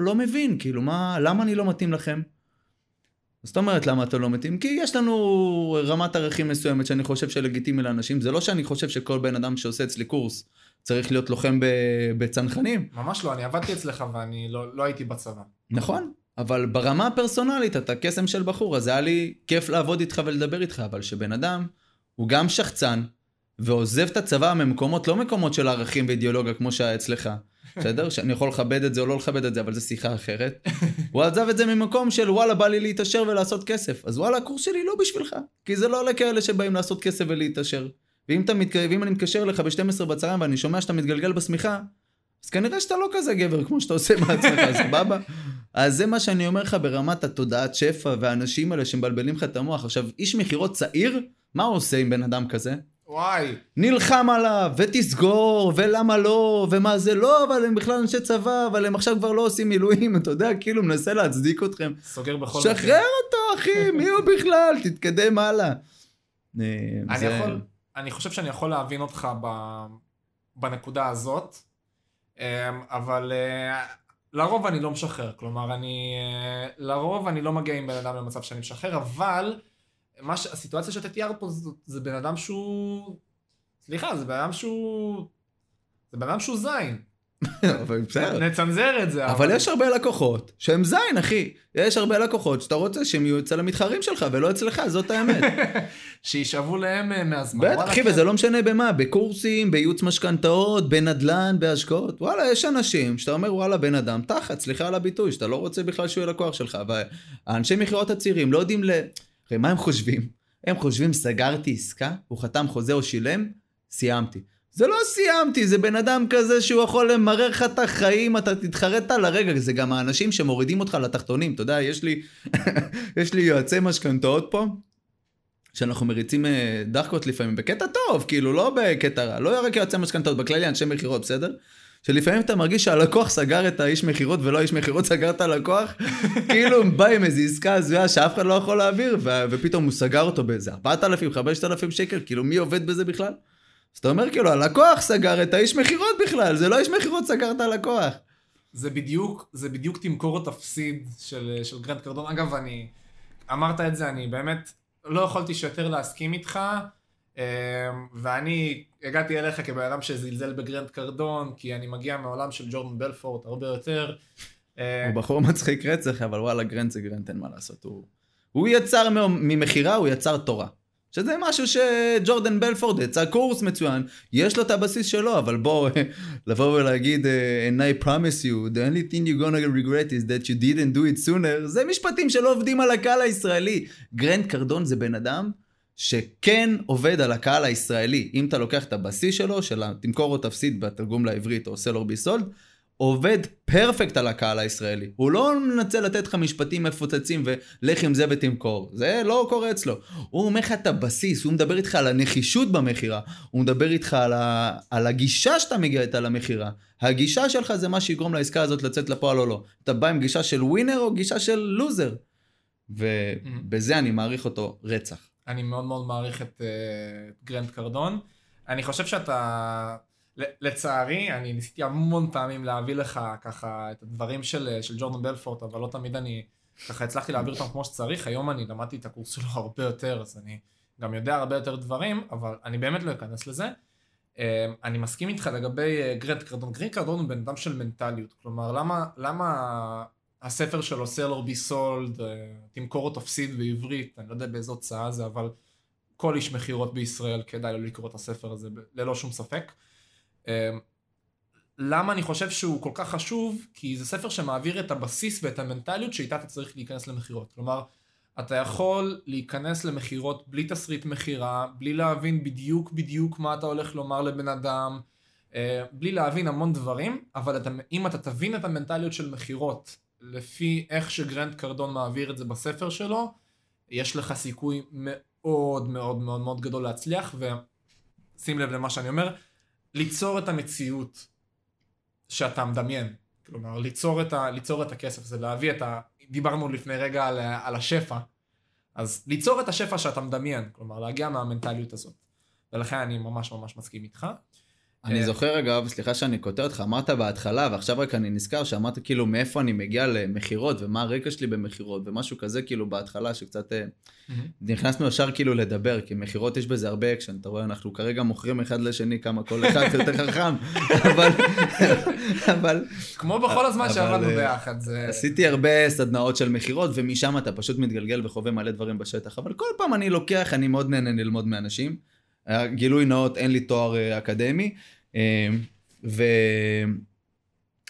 לא מבין, כאילו, מה, למה אני לא מתאים לכם? זאת אומרת, למה אתה לא מתאים? כי יש לנו רמת ערכים מסוימת שאני חושב שלגיטימי לאנשים. זה לא שאני חושב שכל בן אדם שעושה אצלי קורס צריך להיות לוחם בצנחנים. ממש לא, אני עבדתי אצלך ואני לא, לא הייתי בצבא. נכון, אבל ברמה הפרסונלית אתה קסם של בחור, אז היה לי כיף לעבוד איתך ולדבר איתך, אבל שבן אדם הוא גם שחצן ועוזב את הצבא ממקומות, לא מקומות של ערכים ואידיאולוגיה כמו שהיה אצלך. בסדר? שאני יכול לכבד את זה או לא לכבד את זה, אבל זו שיחה אחרת. הוא עזב את זה ממקום של וואלה, בא לי להתעשר ולעשות כסף. אז וואלה, הקורס שלי לא בשבילך. כי זה לא לכאלה שבאים לעשות כסף ולהתעשר. ואם, אתה מת... ואם אני מתקשר אליך ב-12 בצהריים ואני שומע שאתה מתגלגל בשמיכה, אז כנראה שאתה לא כזה גבר כמו שאתה עושה מעצמך, סבבה? אז זה מה שאני אומר לך ברמת התודעת שפע והאנשים האלה שמבלבלים לך את המוח. עכשיו, איש מכירות צעיר, מה הוא עושה עם בן אדם כזה? וואי. נלחם עליו, ותסגור, ולמה לא, ומה זה לא, אבל הם בכלל אנשי צבא, אבל הם עכשיו כבר לא עושים מילואים, אתה יודע, כאילו מנסה להצדיק אתכם. סוגר בכל מקום. שחרר אותו, אחי, מי הוא בכלל? תתקדם הלאה. אה, אני זה... יכול, אני חושב שאני יכול להבין אותך ב... בנקודה הזאת, אה, אבל אה, לרוב אני לא משחרר, כלומר, אני... לרוב אני לא מגיע עם בן אדם למצב שאני משחרר, אבל... מה ש... הסיטואציה שאתה תיאר פה זה, זה בן אדם שהוא... סליחה, זה בן אדם שהוא... זה בן אדם שהוא זין. אבל בסדר. נצנזר את זה. אבל יש הרבה לקוחות שהם זין, אחי. יש הרבה לקוחות שאתה רוצה שהם יהיו אצל המתחרים שלך ולא אצלך, זאת האמת. שישאבו להם אה, מהזמן. בטח, אחי, כן. וזה לא משנה במה, בקורסים, בייעוץ משכנתאות, בנדל"ן, בהשקעות. וואלה, יש אנשים שאתה אומר, וואלה, בן אדם, תחת, סליחה על הביטוי, שאתה לא רוצה בכלל שהוא יהיה לקוח שלך. והאנשי מכירות הצעירים לא יודעים ל... הרי מה הם חושבים? הם חושבים, סגרתי עסקה, הוא חתם חוזה או שילם, סיימתי. זה לא סיימתי, זה בן אדם כזה שהוא יכול למרר לך את החיים, אתה תתחרט על הרגע, זה גם האנשים שמורידים אותך לתחתונים, אתה יודע, יש לי, יש לי יועצי משכנתאות פה, שאנחנו מריצים אה, דחקות לפעמים, בקטע טוב, כאילו, לא בקטע רע, לא רק יועצי משכנתאות, בכללי אנשי מכירות, בסדר? שלפעמים אתה מרגיש שהלקוח סגר את האיש מכירות ולא האיש מכירות סגר את הלקוח, כאילו בא עם איזו עסקה הזויה שאף אחד לא יכול להעביר, ו- ופתאום הוא סגר אותו באיזה 4,000, 5,000 שקל, כאילו מי עובד בזה בכלל? אז אתה אומר כאילו הלקוח סגר את האיש מכירות בכלל, זה לא איש מכירות סגר את הלקוח. זה בדיוק, זה בדיוק תמכור או תפסיד של, של גרנט קרדון. אגב, אני, אמרת את זה, אני באמת לא יכולתי שיותר להסכים איתך, ואני הגעתי אליך כבן אדם שזלזל בגרנט קרדון, כי אני מגיע מעולם של ג'ורדן בלפורט הרבה יותר. אמ, הוא בחור מצחיק רצח, אבל וואלה גרנט זה גרנט, אין מה לעשות. הוא, הוא יצר ממכירה, הוא יצר תורה. שזה משהו שג'ורדן בלפורט יצא קורס מצוין, יש לו את הבסיס שלו, אבל בוא, לבוא ולהגיד, אה, and I promise you, the only thing you're gonna regret is that you didn't do it sooner, זה משפטים שלא עובדים על הקהל הישראלי. גרנט קרדון זה בן אדם שכן עובד על הקהל הישראלי. אם אתה לוקח את הבסיס שלו, של תמכור או תפסיד בתרגום לעברית או Sell or Be Sold, עובד perfect על הקהל הישראלי. הוא לא מנסה לתת לך משפטים מפוצצים ולך עם זה ותמכור. זה לא קורה אצלו. הוא אומר לך את הבסיס, הוא מדבר איתך על הנחישות במכירה, הוא מדבר איתך על, ה... על הגישה שאתה מגיע איתה למכירה. הגישה שלך זה מה שיגרום לעסקה הזאת לצאת לפועל או לא. אתה בא עם גישה של winner או גישה של loser. ובזה אני מעריך אותו רצח. אני מאוד מאוד מעריך את אה, גרנט קרדון. אני חושב שאתה, לצערי, אני ניסיתי המון פעמים להביא לך ככה את הדברים של, של ג'ורדן בלפורט, אבל לא תמיד אני ככה הצלחתי להעביר אותם כמו שצריך. היום אני למדתי את הקורס שלו הרבה יותר, אז אני גם יודע הרבה יותר דברים, אבל אני באמת לא אכנס לזה. אה, אני מסכים איתך לגבי אה, גרנט קרדון. גרנט קרדון הוא בן אדם של מנטליות. כלומר, למה, למה הספר שלו, Sell or Be Sold, תמכור או תפסיד בעברית, אני לא יודע באיזו הוצאה זה, אבל כל איש מכירות בישראל כדאי לו לקרוא את הספר הזה, ללא שום ספק. למה אני חושב שהוא כל כך חשוב? כי זה ספר שמעביר את הבסיס ואת המנטליות שאיתה אתה צריך להיכנס למכירות. כלומר, אתה יכול להיכנס למכירות בלי תסריט מכירה, בלי להבין בדיוק בדיוק מה אתה הולך לומר לבן אדם, בלי להבין המון דברים, אבל אתה, אם אתה תבין את המנטליות של מכירות, לפי איך שגרנד קרדון מעביר את זה בספר שלו, יש לך סיכוי מאוד מאוד מאוד מאוד גדול להצליח, ושים לב למה שאני אומר, ליצור את המציאות שאתה מדמיין. כלומר, ליצור את, ה, ליצור את הכסף, זה להביא את ה... דיברנו לפני רגע על, על השפע, אז ליצור את השפע שאתה מדמיין, כלומר, להגיע מהמנטליות הזאת. ולכן אני ממש ממש מסכים איתך. אני זוכר אגב, סליחה שאני קוטע אותך, אמרת בהתחלה, ועכשיו רק אני נזכר שאמרת כאילו מאיפה אני מגיע למכירות, ומה הרקע שלי במכירות, ומשהו כזה כאילו בהתחלה שקצת mm-hmm. נכנסנו ישר כאילו לדבר, כי מכירות יש בזה הרבה אקשן, אתה רואה, אנחנו כרגע מוכרים אחד לשני כמה כל אחד יותר חכם, אבל... אבל... כמו בכל הזמן שעבדנו ביחד, זה... עשיתי הרבה סדנאות של מכירות, ומשם אתה פשוט מתגלגל וחווה מלא דברים בשטח, אבל כל פעם אני לוקח, אני מאוד נהנה ללמוד מאנשים. גילוי נאות, אין לי תואר אקדמי. ו...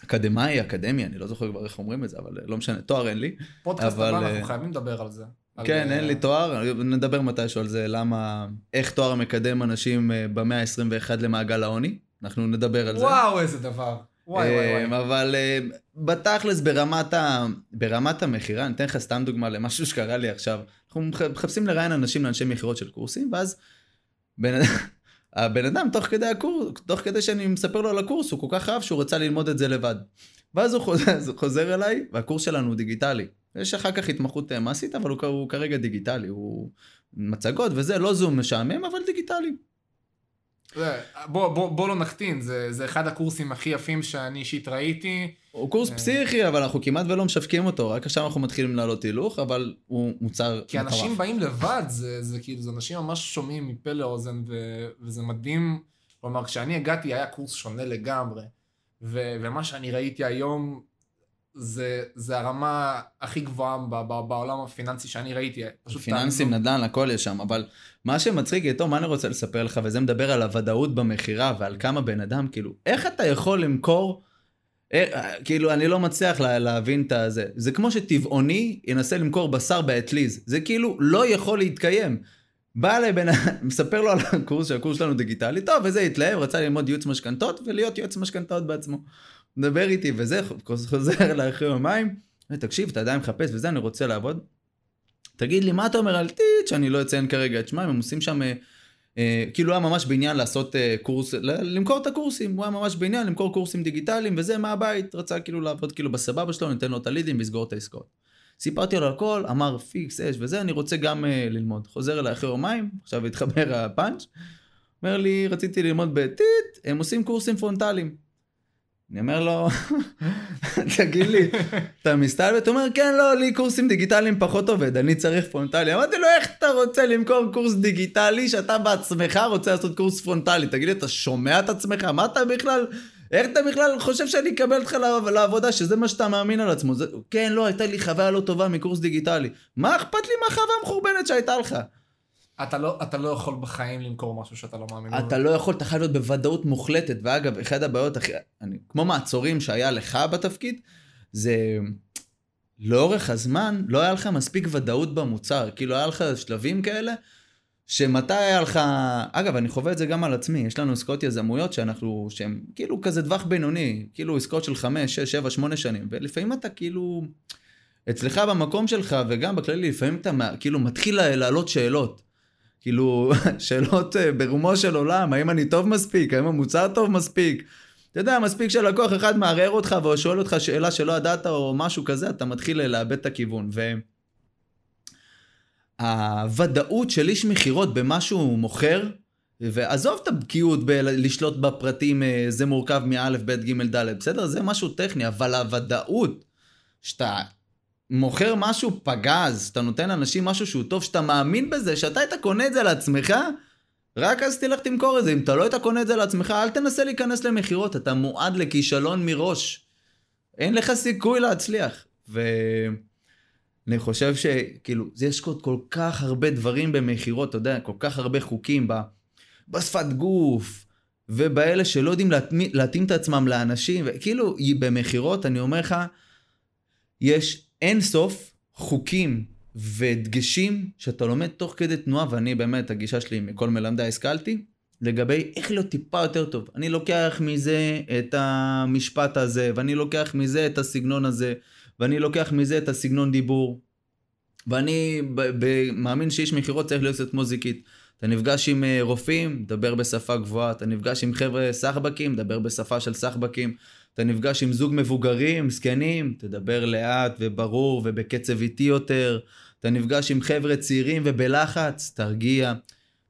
אקדמאי, אקדמי, אני לא זוכר כבר איך אומרים את זה, אבל לא משנה, תואר אין לי. פודקאסט אבל... הבא, אנחנו חייבים לדבר על זה. כן, על... אין לי תואר, נדבר מתישהו על זה, למה, איך תואר מקדם אנשים במאה ה-21 למעגל העוני, אנחנו נדבר על זה. וואו, איזה דבר. וואי וואי וואי. אבל בתכלס, ברמת, ה... ברמת המכירה, אני אתן לך סתם דוגמה למשהו שקרה לי עכשיו. אנחנו מחפשים לראיין אנשים לאנשי מכירות של קורסים, ואז בן... הבן אדם, תוך כדי הקורס, תוך כדי שאני מספר לו על הקורס, הוא כל כך אהב שהוא רצה ללמוד את זה לבד. ואז הוא חוזר, חוזר אליי, והקורס שלנו הוא דיגיטלי. יש אחר כך התמחות מעשית, אבל הוא, הוא כרגע דיגיטלי, הוא מצגות וזה, לא זום משעמם, אבל דיגיטלי. בוא, בוא, בוא לא נקטין, זה, זה אחד הקורסים הכי יפים שאני אישית ראיתי. הוא קורס פסיכי, אבל אנחנו כמעט ולא משווקים אותו, רק עכשיו אנחנו מתחילים לעלות הילוך, אבל הוא מוצר כי אנשים באים לבד, זה, זה כאילו, זה אנשים ממש שומעים מפה לאוזן, ו, וזה מדהים. כלומר, כשאני הגעתי היה קורס שונה לגמרי, ו, ומה שאני ראיתי היום, זה, זה הרמה הכי גבוהה ב, ב, בעולם הפיננסי שאני ראיתי. פיננסים, נדל"ן, הכל יש שם, אבל מה שמצחיק איתו, מה אני רוצה לספר לך, וזה מדבר על הוודאות במכירה ועל כמה בן אדם, כאילו, איך אתה יכול למכור, כאילו, אני לא מצליח לה, להבין את הזה. זה כמו שטבעוני ינסה למכור בשר באטליז, זה כאילו לא יכול להתקיים. בא אליי בן מספר לו על הקורס, שהקורס שלנו דיגיטלי, טוב, וזה התלהב, רצה ללמוד ייעוץ משכנתות ולהיות יועץ משכנתאות בעצמו. מדבר איתי וזה, חוזר אליי אחרי יומיים, תקשיב, אתה עדיין מחפש וזה, אני רוצה לעבוד. תגיד לי, מה אתה אומר על טיט, שאני לא אציין כרגע את שמם, הם עושים שם, אה, אה, כאילו הוא היה ממש בעניין לעשות אה, קורס, למכור את הקורסים, הוא היה ממש בעניין למכור קורסים דיגיטליים וזה מהבית, רצה כאילו לעבוד כאילו בסבבה שלו, ניתן לו את הלידים ויסגור את העסקאות. סיפרתי לו הכל, אמר פיקס, אש וזה, אני רוצה גם אה, ללמוד. חוזר אליי אחרי יומיים, עכשיו התחבר הפאנץ', אומר לי, רציתי ללמוד בטיט, הם עושים קורסים פרונטליים. אני אומר לו, תגיד לי, אתה מסתלבט? הוא אומר, כן, לא, לי קורסים דיגיטליים פחות עובד, אני צריך פרונטלי. אמרתי לו, איך אתה רוצה למכור קורס דיגיטלי שאתה בעצמך רוצה לעשות קורס פרונטלי? תגיד לי, אתה שומע את עצמך? מה אתה בכלל, איך אתה בכלל חושב שאני אקבל אותך לעבודה, שזה מה שאתה מאמין על עצמו? זה, כן, לא, הייתה לי חוויה לא טובה מקורס דיגיטלי. מה אכפת לי מהחוויה המחורבנת שהייתה לך? אתה לא, אתה לא יכול בחיים למכור משהו שאתה לא מאמין בו. אתה לא יכול, אתה חייב להיות בוודאות מוחלטת. ואגב, אחת הבעיות הכי... אני, כמו מעצורים שהיה לך בתפקיד, זה לאורך הזמן לא היה לך מספיק ודאות במוצר. כאילו היה לך שלבים כאלה, שמתי היה לך... אגב, אני חווה את זה גם על עצמי. יש לנו עסקאות יזמויות שאנחנו... שהן כאילו כזה טווח בינוני. כאילו עסקאות של 5, 6, 7, 8 שנים. ולפעמים אתה כאילו... אצלך במקום שלך וגם בכללי, לפעמים אתה כאילו מתחיל לעלות שאלות. כאילו, שאלות אה, ברומו של עולם, האם אני טוב מספיק, האם המוצר טוב מספיק. אתה יודע, מספיק שלקוח אחד מערער אותך או שואל אותך שאלה שלא ידעת או משהו כזה, אתה מתחיל לאבד את הכיוון. והוודאות של איש מכירות במה שהוא מוכר, ועזוב את הבקיאות בלשלוט בפרטים, אה, זה מורכב מא', ב', ג', ד', בסדר? זה משהו טכני, אבל הוודאות שאתה מוכר משהו פגז, אתה נותן לאנשים משהו שהוא טוב, שאתה מאמין בזה, שאתה היית קונה את זה לעצמך, רק אז תלך תמכור את זה. אם אתה לא היית קונה את זה לעצמך, אל תנסה להיכנס למכירות, אתה מועד לכישלון מראש. אין לך סיכוי להצליח. ואני חושב שכאילו, יש כל, כל כך הרבה דברים במכירות, אתה יודע, כל כך הרבה חוקים ב... בשפת גוף, ובאלה שלא יודעים להתאים, להתאים את עצמם לאנשים, וכאילו, במכירות, אני אומר לך, יש אין סוף חוקים ודגשים שאתה לומד תוך כדי תנועה, ואני באמת, הגישה שלי מכל מלמדי השכלתי, לגבי איך להיות טיפה יותר טוב. אני לוקח מזה את המשפט הזה, ואני לוקח מזה את הסגנון הזה, ואני לוקח מזה את הסגנון דיבור. ואני מאמין שאיש מכירות צריך להיות קצת כמו זיקית. אתה נפגש עם אה, רופאים, דבר בשפה גבוהה, אתה נפגש עם חבר'ה סחבקים, דבר בשפה של סחבקים, אתה נפגש עם זוג מבוגרים, זקנים, תדבר לאט וברור ובקצב איטי יותר. אתה נפגש עם חבר'ה צעירים ובלחץ, תרגיע.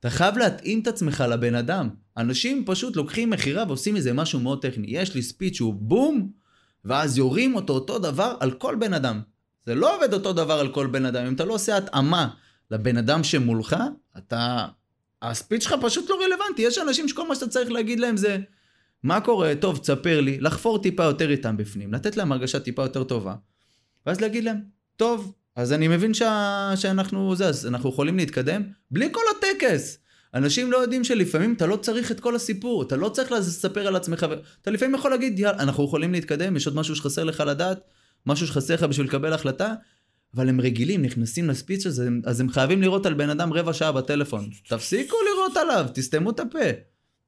אתה חייב להתאים את עצמך לבן אדם. אנשים פשוט לוקחים מכירה ועושים מזה משהו מאוד טכני. יש לי ספיץ' שהוא בום, ואז יורים אותו אותו דבר על כל בן אדם. זה לא עובד אותו דבר על כל בן אדם. אם אתה לא עושה התאמה לבן אדם שמולך, אתה... הספיץ' שלך פשוט לא רלוונטי. יש אנשים שכל מה שאתה צריך להגיד להם זה... מה קורה? טוב, תספר לי, לחפור טיפה יותר איתם בפנים, לתת להם הרגשה טיפה יותר טובה, ואז להגיד להם, טוב, אז אני מבין שה... שאנחנו, זה, אז אנחנו יכולים להתקדם, בלי כל הטקס. אנשים לא יודעים שלפעמים אתה לא צריך את כל הסיפור, אתה לא צריך לספר על עצמך, אתה לפעמים יכול להגיד, יאללה, אנחנו יכולים להתקדם, יש עוד משהו שחסר לך לדעת, משהו שחסר לך בשביל לקבל החלטה, אבל הם רגילים, נכנסים לספיץ הזה, אז הם חייבים לראות על בן אדם רבע שעה בטלפון. תפסיקו לראות עליו, תסתמו את הפה,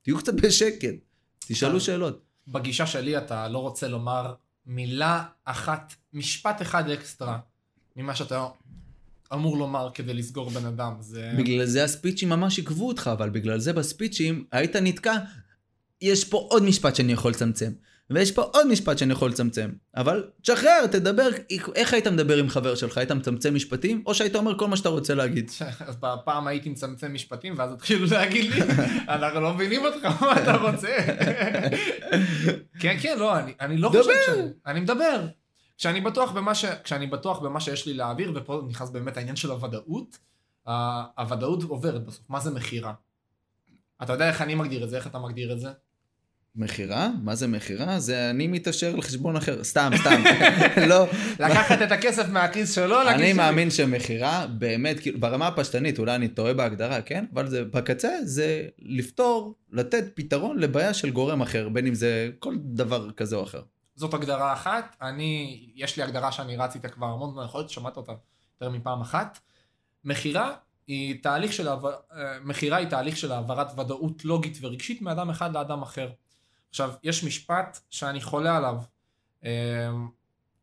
תהיו קצת בשקט. תשאלו שאלות. בגישה שלי אתה לא רוצה לומר מילה אחת, משפט אחד אקסטרה ממה שאתה אמור לומר כדי לסגור בן אדם. זה... בגלל זה הספיצ'ים ממש עיכבו אותך, אבל בגלל זה בספיצ'ים היית נתקע. יש פה עוד משפט שאני יכול לצמצם. ויש פה עוד משפט שאני יכול לצמצם. אבל תשחרר, תדבר, איך היית מדבר עם חבר שלך? היית מצמצם משפטים, או שהיית אומר כל מה שאתה רוצה להגיד? אז פעם הייתי מצמצם משפטים, ואז התחילו להגיד לי, אנחנו לא מבינים אותך, מה אתה רוצה? כן, כן, לא, אני, אני לא חושב ש... אני מדבר. כשאני בטוח במה, ש... כשאני בטוח במה שיש לי להעביר, ופה נכנס באמת העניין של הוודאות, הוודאות עוברת בסוף. מה זה מכירה? אתה יודע איך אני מגדיר את זה, איך אתה מגדיר את זה? מכירה? מה זה מכירה? זה אני מתעשר לחשבון אחר. סתם, סתם. לא. לקחת את הכסף מהכיס שלו לכיס שלי. אני מאמין שמכירה, באמת, כאילו, ברמה הפשטנית, אולי אני טועה בהגדרה, כן? אבל זה, בקצה זה לפתור, לתת פתרון לבעיה של גורם אחר, בין אם זה כל דבר כזה או אחר. זאת הגדרה אחת. אני, יש לי הגדרה שאני רץ איתה כבר המון זמן, יכול להיות ששמעת אותה יותר מפעם אחת. מכירה היא תהליך של, אה, מכירה היא תהליך של העברת ודאות לוגית ורגשית מאדם אחד לאדם אחר. עכשיו, יש משפט שאני חולה עליו. אמ,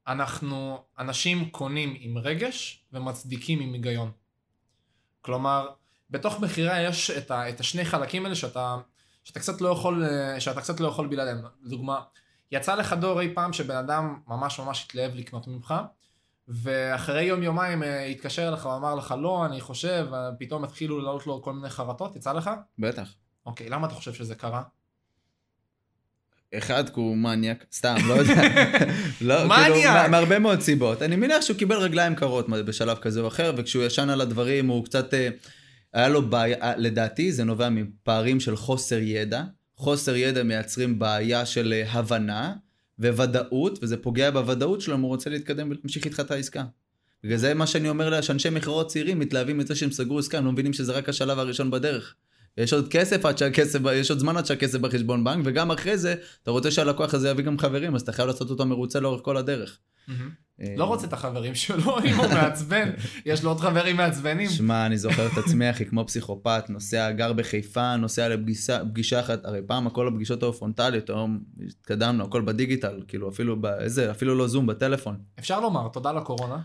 אנחנו, אנשים קונים עם רגש ומצדיקים עם היגיון. כלומר, בתוך מכירה יש את, ה, את השני חלקים האלה שאתה, שאתה קצת לא יכול, שאתה קצת לא יכול בלעדיהם. לדוגמה, יצא לך דור אי פעם שבן אדם ממש ממש התלהב לקנות ממך, ואחרי יום יומיים אה, התקשר אליך ואמר לך לא, אני חושב, פתאום התחילו לעלות לו כל מיני חרטות, יצא לך? בטח. אוקיי, למה אתה חושב שזה קרה? אחד, כי הוא מניאק, סתם, לא יודע. לא, כאילו, מניאק! מהרבה מאוד סיבות. אני מניח שהוא קיבל רגליים קרות בשלב כזה או אחר, וכשהוא ישן על הדברים הוא קצת, אה, היה לו בעיה, אה, לדעתי זה נובע מפערים של חוסר ידע. חוסר ידע מייצרים בעיה של אה, הבנה וודאות, וזה פוגע בוודאות שלו אם הוא רוצה להתקדם ולהמשיך איתך את העסקה. בגלל זה מה שאני אומר לה, שאנשי מכירות צעירים מתלהבים מזה שהם סגרו עסקה, הם לא מבינים שזה רק השלב הראשון בדרך. יש עוד כסף עד שהכסף, יש עוד זמן עד שהכסף בחשבון בנק, וגם אחרי זה, אתה רוצה שהלקוח הזה יביא גם חברים, אז אתה חייב לעשות אותו מרוצה לאורך כל הדרך. לא רוצה את החברים שלו, אם הוא מעצבן, יש לו עוד חברים מעצבנים. שמע, אני זוכר את עצמי, אחי, כמו פסיכופת, נוסע, גר בחיפה, נוסע לפגישה אחת, הרי פעם הכל הפגישות היו פרונטליות, היום התקדמנו, הכל בדיגיטל, כאילו אפילו, באיזה, אפילו לא זום, בטלפון. אפשר לומר, תודה לקורונה.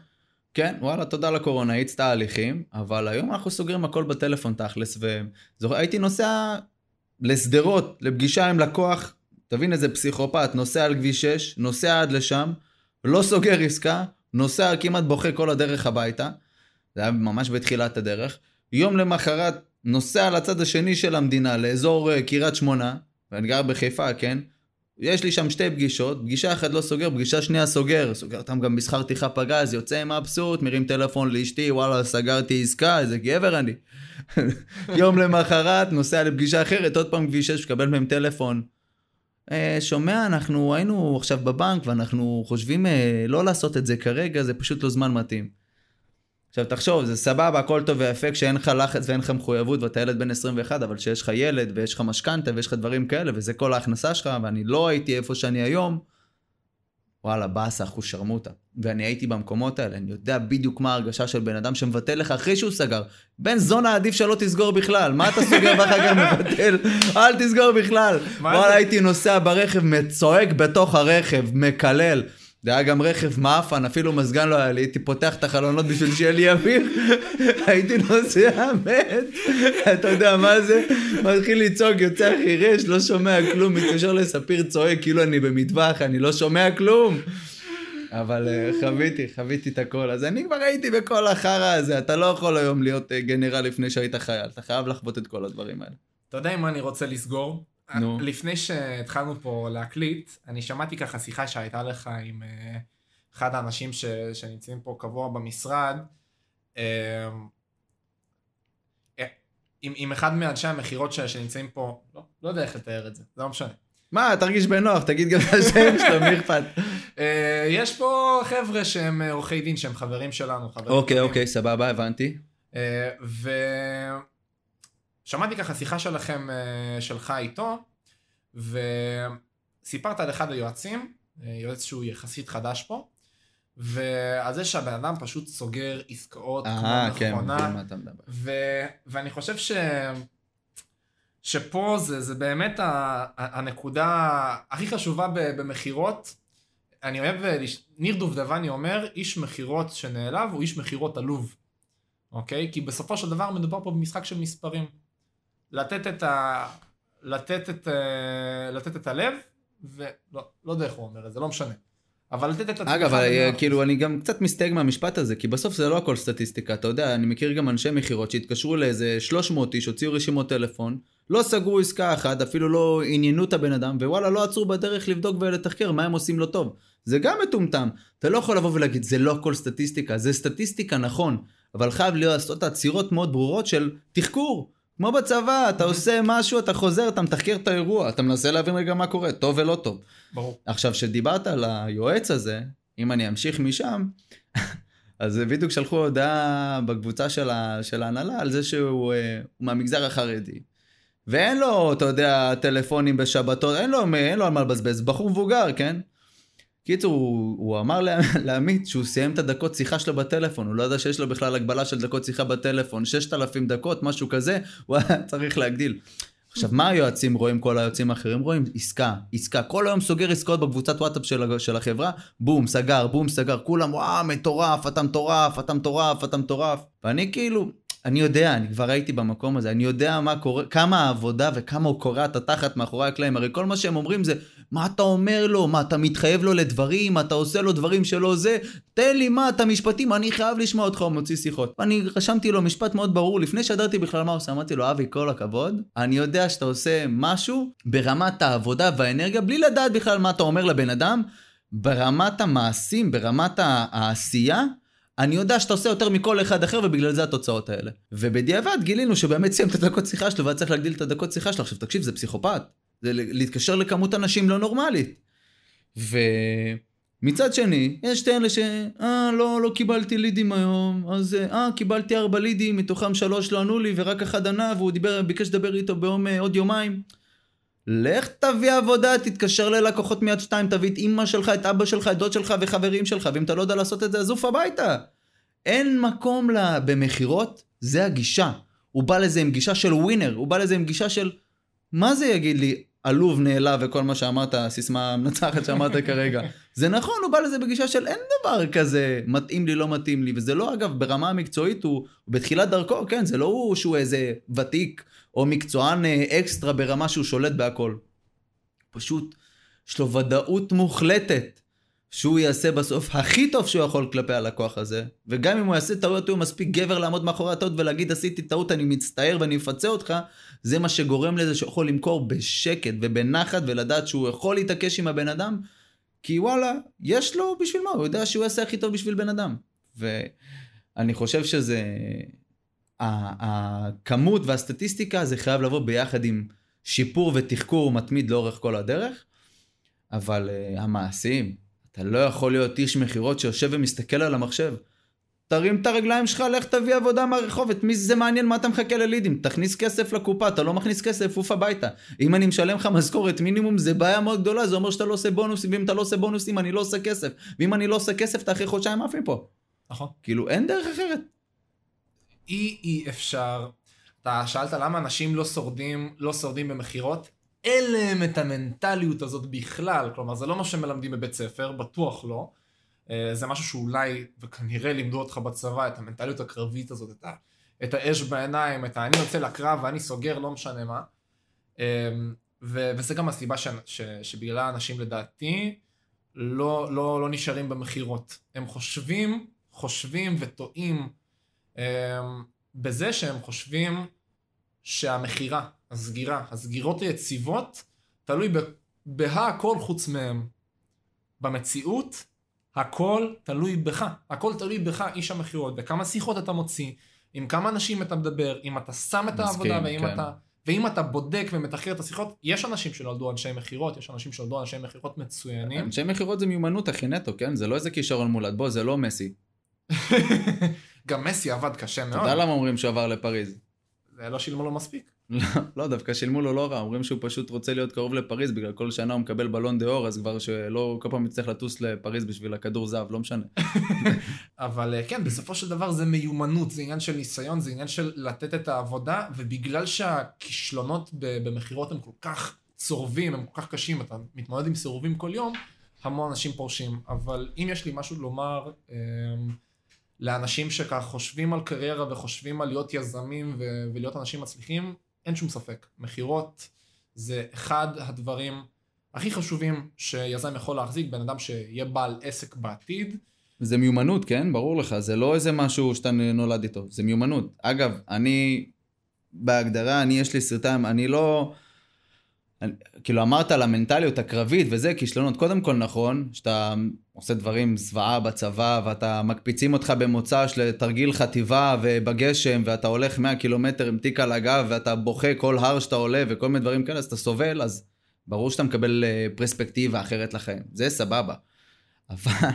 כן, וואלה, תודה לקורונה, האיץ תהליכים, אבל היום אנחנו סוגרים הכל בטלפון תכלס, והייתי נוסע לשדרות, לפגישה עם לקוח, תבין איזה פסיכופת, נוסע על כביש 6, נוסע עד לשם, לא סוגר עסקה, נוסע כמעט בוכה כל הדרך הביתה, זה היה ממש בתחילת הדרך, יום למחרת נוסע לצד השני של המדינה, לאזור אה, קריית שמונה, ואני גר בחיפה, כן? יש לי שם שתי פגישות, פגישה אחת לא סוגר, פגישה שנייה סוגר, סוגר אותם גם בשכר טרחה פגז, יוצא עם מבסוט, מרים טלפון לאשתי, וואלה, סגרתי עסקה, איזה גבר אני. יום למחרת, נוסע לפגישה אחרת, עוד פעם כביש 6, מקבל מהם טלפון. אה, שומע, אנחנו היינו עכשיו בבנק ואנחנו חושבים אה, לא לעשות את זה כרגע, זה פשוט לא זמן מתאים. עכשיו תחשוב, זה סבבה, הכל טוב ויפה כשאין לך לחץ ואין לך מחויבות ואתה ילד בן 21, אבל כשיש לך ילד ויש לך משכנתה ויש לך דברים כאלה וזה כל ההכנסה שלך ואני לא הייתי איפה שאני היום, וואלה, באסה, אחוז שרמוטה. ואני הייתי במקומות האלה, אני יודע בדיוק מה ההרגשה של בן אדם שמבטל לך אחרי שהוא סגר. בן זונה עדיף שלא תסגור בכלל, מה אתה סוגר ואחר כך מבטל? אל תסגור בכלל. וואלה, הייתי נוסע ברכב, מצועק בתוך הרכב, מקלל. זה היה גם רכב מאפן, אפילו מזגן לא היה לי, הייתי פותח את החלונות בשביל שיהיה לי אוויר, הייתי נוסע מת, אתה יודע מה זה? מתחיל לצעוק, יוצא חירש, לא שומע כלום, מתקשר לספיר צועק, כאילו אני במטווח, אני לא שומע כלום. אבל אה, חוויתי, חוויתי את הכל. אז אני כבר הייתי בכל החרא הזה, אתה לא יכול היום להיות אה, גנרל לפני שהיית חייל, אתה חייב לחוות את כל הדברים האלה. אתה יודע עם מה אני רוצה לסגור? נו. לפני שהתחלנו פה להקליט, אני שמעתי ככה שיחה שהייתה לך עם uh, אחד האנשים ש, שנמצאים פה קבוע במשרד, uh, עם, עם אחד מאנשי המכירות שנמצאים פה, לא, לא יודע איך לתאר את זה, זה לא משנה. מה, תרגיש בנוח, תגיד גם את השם שלו, מי אכפת? יש פה חבר'ה שהם עורכי דין, שהם חברים שלנו, חברים אוקיי, אוקיי, סבבה, הבנתי. ו... שמעתי ככה שיחה שלכם, אה, שלך איתו, וסיפרת על אחד היועצים, אה, יועץ שהוא יחסית חדש פה, ועל זה שהבן אדם פשוט סוגר עסקאות כמו כן, נכונה. כן. ו- ואני חושב ש... שפה זה, זה באמת הנקודה הכי חשובה במכירות. אני אוהב, אה, ניר דובדבני אומר, איש מכירות שנעלב הוא איש מכירות עלוב. אוקיי? כי בסופו של דבר מדובר פה במשחק של מספרים. לתת את, ה... לתת את, אה, לתת את הלב ולא לא יודע איך הוא אומר את זה, לא משנה. אבל לתת את עצמך... אגב, אה, במאה אחוז. כאילו, אני גם קצת מסתייג מהמשפט הזה, כי בסוף זה לא הכל סטטיסטיקה, אתה יודע, אני מכיר גם אנשי מכירות שהתקשרו לאיזה 300 איש, הוציאו רשימות טלפון, לא סגרו עסקה אחת, אפילו לא עניינו את הבן אדם, ווואלה, לא עצרו בדרך לבדוק ולתחקר מה הם עושים לא טוב. זה גם מטומטם. אתה לא יכול לבוא ולהגיד, זה לא הכל סטטיסטיקה, זה סטטיסטיקה נכון, אבל חייב לעשות עצירות מאוד ברורות של תחקור. כמו בצבא, אתה עושה משהו, אתה חוזר, אתה מתחקר את האירוע, אתה מנסה להבין רגע מה קורה, טוב ולא טוב. ברור. עכשיו, כשדיברת על היועץ הזה, אם אני אמשיך משם, אז בדיוק שלחו הודעה בקבוצה של, ה, של ההנהלה על זה שהוא הוא מהמגזר החרדי. ואין לו, אתה יודע, טלפונים בשבתות, אין לו, אין לו על מה לבזבז, בחור מבוגר, כן? קיצור, הוא, הוא אמר לעמית שהוא סיים את הדקות שיחה שלו בטלפון, הוא לא ידע שיש לו בכלל הגבלה של דקות שיחה בטלפון, 6,000 דקות, משהו כזה, הוא היה צריך להגדיל. עכשיו, מה היועצים רואים, כל היועצים האחרים רואים? עסקה, עסקה. כל היום סוגר עסקאות בקבוצת וואטסאפ של, של החברה, בום, סגר, בום, סגר. כולם, וואו, מטורף, אתה מטורף, אתה מטורף, אתה מטורף. ואני כאילו, אני יודע, אני כבר הייתי במקום הזה, אני יודע מה קורה, כמה העבודה וכמה הוא קורע את התחת מאחורי הקלעים. הרי כל מה שהם אומרים זה, מה אתה אומר לו? מה, אתה מתחייב לו לדברים? אתה עושה לו דברים שלא זה? תן לי מה, אתה משפטים, אני חייב לשמוע אותך, הוא מוציא שיחות. אני רשמתי לו משפט מאוד ברור, לפני שידעתי בכלל מה הוא עושה, אמרתי לו, אבי, כל הכבוד, אני יודע שאתה עושה משהו ברמת העבודה והאנרגיה, בלי לדעת בכלל מה אתה אומר לבן אדם, ברמת המעשים, ברמת העשייה, אני יודע שאתה עושה יותר מכל אחד אחר ובגלל זה התוצאות האלה. ובדיעבד גילינו שבאמת סיים את הדקות שיחה שלו והיה צריך להגדיל את הדקות שיחה שלו. עכשיו תקשיב, זה פסיכופת. זה להתקשר לכמות אנשים לא נורמלית. ומצד שני, יש את אלה ש... אה, לא, לא קיבלתי לידים היום, אז אה, קיבלתי ארבע לידים, מתוכם שלוש לא ענו לי ורק אחד ענה והוא דיבר, ביקש לדבר איתו ביום אה, עוד יומיים. לך תביא עבודה, תתקשר ללקוחות מיד שתיים, תביא את אימא שלך, את אבא שלך, את דוד שלך וחברים שלך, ואם אתה לא יודע לעשות את זה, אז עוף הביתה. אין מקום לה... במכירות, זה הגישה. הוא בא לזה עם גישה של ווינר, הוא בא לזה עם גישה של... מה זה יגיד לי, עלוב, נעלב וכל מה שאמרת, הסיסמה המנצחת שאמרת כרגע. זה נכון, הוא בא לזה בגישה של אין דבר כזה, מתאים לי, לא מתאים לי, וזה לא, אגב, ברמה המקצועית, הוא, בתחילת דרכו, כן, זה לא הוא שהוא איזה ותיק או מקצוען אה, אקסטרה ברמה שהוא שולט בהכל. פשוט, יש לו ודאות מוחלטת שהוא יעשה בסוף הכי טוב שהוא יכול כלפי הלקוח הזה, וגם אם הוא יעשה טעויות, הוא מספיק גבר לעמוד מאחורי הטעות ולהגיד עשיתי טעות, אני מצטער ואני מפצה אותך, זה מה שגורם לזה שהוא יכול למכור בשקט ובנחת ולדעת שהוא יכול להתעקש עם הבן אדם, כי וואלה, יש לו בשביל מה, הוא יודע שהוא יעשה הכי טוב בשביל בן אדם. ואני חושב שזה... הכמות והסטטיסטיקה זה חייב לבוא ביחד עם שיפור ותחקור מתמיד לאורך כל הדרך, אבל uh, המעשים, אתה לא יכול להיות איש מכירות שיושב ומסתכל על המחשב. תרים את הרגליים שלך, לך תביא עבודה מהרחוב, את מי זה מעניין מה אתה מחכה ללידים? תכניס כסף לקופה, אתה לא מכניס כסף, עוף הביתה. אם אני משלם לך משכורת מינימום, זה בעיה מאוד גדולה, זה אומר שאתה לא עושה בונוסים, ואם אתה לא עושה בונוסים, אני לא עושה כסף. ואם אני לא עושה כסף, אתה אחרי חודשיים עף מפה. נכון. כאילו, אין דרך אחרת. אי אי אפשר. אתה שאלת למה אנשים לא שורדים, לא שורדים במכירות? אין להם את המנטליות הזאת בכלל. כלומר, זה לא מה שמלמדים בבית ספר, בטוח לא. אה, זה משהו שאולי, וכנראה לימדו אותך בצבא, את המנטליות הקרבית הזאת, את, ה, את האש בעיניים, את ה... אני יוצא לקרב ואני סוגר, לא משנה מה. אה, ו, וזה גם הסיבה ש, ש, שבגללה אנשים לדעתי לא, לא, לא נשארים במכירות. הם חושבים, חושבים וטועים אה, בזה שהם חושבים שהמכירה, הסגירה, הסגירות היציבות, תלוי בהכל חוץ מהם. במציאות, הכל תלוי בך. הכל תלוי בך, איש המכירות, בכמה שיחות אתה מוציא, עם כמה אנשים אתה מדבר, אם אתה שם את מסכים, העבודה, ואם כן. אתה... ואם אתה בודק ומתחקר את השיחות, יש אנשים שנולדו אנשי מכירות, יש אנשים שנולדו אנשי מכירות מצוינים. אנשי מכירות זה מיומנות אחי נטו, כן? זה לא איזה כישרון מולד, בוא, זה לא מסי. גם מסי עבד קשה אתה מאוד, יודע למה אומרים שהוא עבר לפריז? לא שילמו לו מספיק. לא, דווקא שילמו לו לא רע, אומרים שהוא פשוט רוצה להיות קרוב לפריז, בגלל כל שנה הוא מקבל בלון דה אור, אז כבר שלא, כל פעם יצטרך לטוס לפריז בשביל הכדור זהב, לא משנה. אבל אה, כן, בסופו של דבר זה מיומנות, זה עניין של ניסיון, זה עניין של לתת את העבודה, ובגלל שהכישלונות במכירות הם כל כך צורבים, הם כל כך קשים, אתה מתמודד עם סירובים כל יום, המון אנשים פורשים. אבל אם יש לי משהו לומר אה, לאנשים שככה חושבים על קריירה וחושבים על להיות יזמים ו- ולהיות אנשים מצליחים, אין שום ספק. מכירות זה אחד הדברים הכי חשובים שיזם יכול להחזיק, בן אדם שיהיה בעל עסק בעתיד. זה מיומנות, כן? ברור לך, זה לא איזה משהו שאתה נולד איתו, זה מיומנות. אגב, אני, בהגדרה, אני יש לי סרטיים, אני לא... אני, כאילו אמרת על המנטליות הקרבית וזה, כישלונות, קודם כל נכון, שאתה עושה דברים זוועה בצבא, ואתה מקפיצים אותך במוצ"ש לתרגיל חטיבה ובגשם, ואתה הולך 100 קילומטר עם תיק על הגב, ואתה בוכה כל הר שאתה עולה וכל מיני דברים כאלה, אז אתה סובל, אז ברור שאתה מקבל אה, פרספקטיבה אחרת לחיים. זה סבבה. אבל,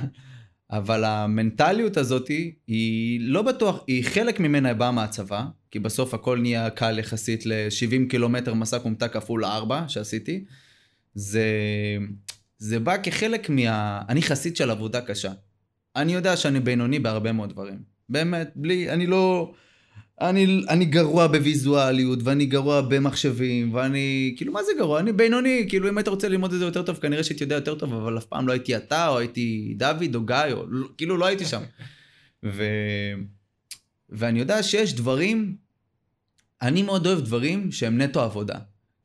אבל המנטליות הזאת היא לא בטוח, היא חלק ממנה באה מהצבא, כי בסוף הכל נהיה קל יחסית ל-70 קילומטר מסע קומטה כפול 4 שעשיתי. זה, זה בא כחלק מה... אני חסיד של עבודה קשה. אני יודע שאני בינוני בהרבה מאוד דברים. באמת, בלי, אני לא... אני, אני גרוע בוויזואליות, ואני גרוע במחשבים, ואני, כאילו, מה זה גרוע? אני בינוני, כאילו, אם היית רוצה ללמוד את זה יותר טוב, כנראה שהייתי יודע יותר טוב, אבל אף פעם לא הייתי אתה, או הייתי דוד, או גיא, או, כאילו, לא הייתי שם. ו... ואני יודע שיש דברים, אני מאוד אוהב דברים שהם נטו עבודה.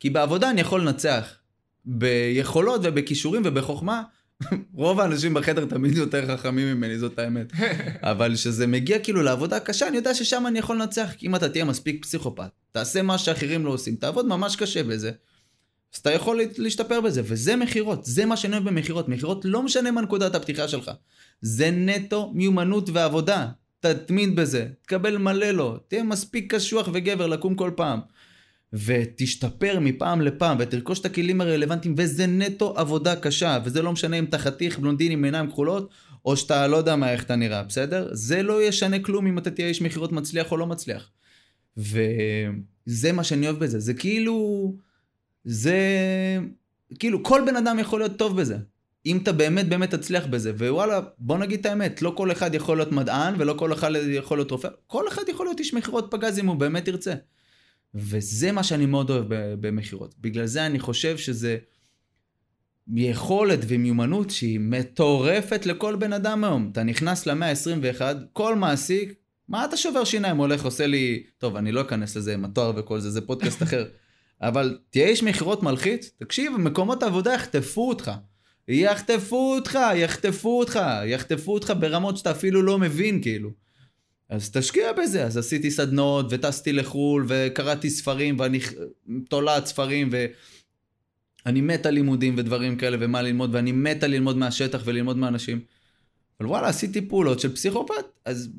כי בעבודה אני יכול לנצח. ביכולות ובכישורים ובחוכמה, רוב האנשים בחדר תמיד יותר חכמים ממני, זאת האמת. אבל כשזה מגיע כאילו לעבודה קשה, אני יודע ששם אני יכול לנצח. אם אתה תהיה מספיק פסיכופת, תעשה מה שאחרים לא עושים, תעבוד ממש קשה בזה, אז אתה יכול להשתפר בזה. וזה מכירות, זה מה שאני אוהב במכירות. מכירות לא משנה מה נקודת הפתיחה שלך. זה נטו מיומנות ועבודה. תתמיד בזה, תקבל מלא לא, תהיה מספיק קשוח וגבר לקום כל פעם. ותשתפר מפעם לפעם ותרכוש את הכלים הרלוונטיים וזה נטו עבודה קשה וזה לא משנה אם אתה חתיך בלונדין עם עיניים כחולות או שאתה לא יודע מה איך אתה נראה בסדר? זה לא ישנה כלום אם אתה תהיה איש מכירות מצליח או לא מצליח. וזה מה שאני אוהב בזה. זה כאילו זה כאילו כל בן אדם יכול להיות טוב בזה. אם אתה באמת באמת תצליח בזה. ווואלה בוא נגיד את האמת לא כל אחד יכול להיות מדען ולא כל אחד יכול להיות רופא. כל אחד יכול להיות איש מכירות פגז אם הוא באמת ירצה. וזה מה שאני מאוד אוהב במכירות. בגלל זה אני חושב שזה יכולת ומיומנות שהיא מטורפת לכל בן אדם היום. אתה נכנס למאה ה-21, כל מעסיק, מה אתה שובר שיניים הולך עושה לי, טוב אני לא אכנס לזה עם התואר וכל זה, זה פודקאסט אחר. אבל תהיה איש מכירות מלחיץ, תקשיב, מקומות העבודה יחטפו אותך. יחטפו אותך, יחטפו אותך, יחטפו אותך ברמות שאתה אפילו לא מבין כאילו. אז תשקיע בזה. אז עשיתי סדנות, וטסתי לחו"ל, וקראתי ספרים, ואני תולעת ספרים, ואני מת על לימודים ודברים כאלה, ומה ללמוד, ואני מת על ללמוד מהשטח וללמוד מאנשים. אבל וואלה, עשיתי פעולות של פסיכופת, אז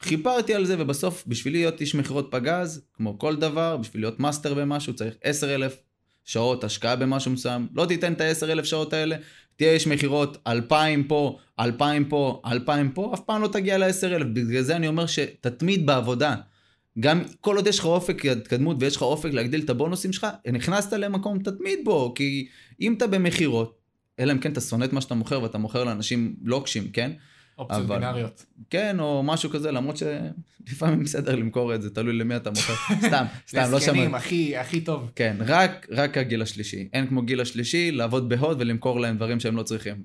חפרתי על זה, ובסוף, בשביל להיות איש מכירות פגז, כמו כל דבר, בשביל להיות מאסטר במשהו, צריך עשר אלף שעות השקעה במשהו מסוים. לא תיתן את העשר אלף שעות האלה, תהיה איש מכירות, אלפיים פה, אלפיים פה, אלפיים פה, אף פעם לא תגיע לעשר אלף. בגלל זה אני אומר שתתמיד בעבודה. גם כל עוד יש לך אופק התקדמות ויש לך אופק להגדיל את הבונוסים שלך, נכנסת למקום, תתמיד בו, כי אם אתה במכירות, אלא אם כן אתה שונא את מה שאתה מוכר ואתה מוכר לאנשים לוקשים, כן? אופציות בינאריות. כן, או משהו כזה, למרות שלפעמים בסדר למכור את זה, תלוי למי אתה מוכר. סתם, סתם, לא שמעתי. לזקנים, הכי, הכי טוב. כן, רק, רק הגיל השלישי. אין כמו גיל השלישי, לעבוד בהוד ולמכור להם דברים שהם לא צריכים.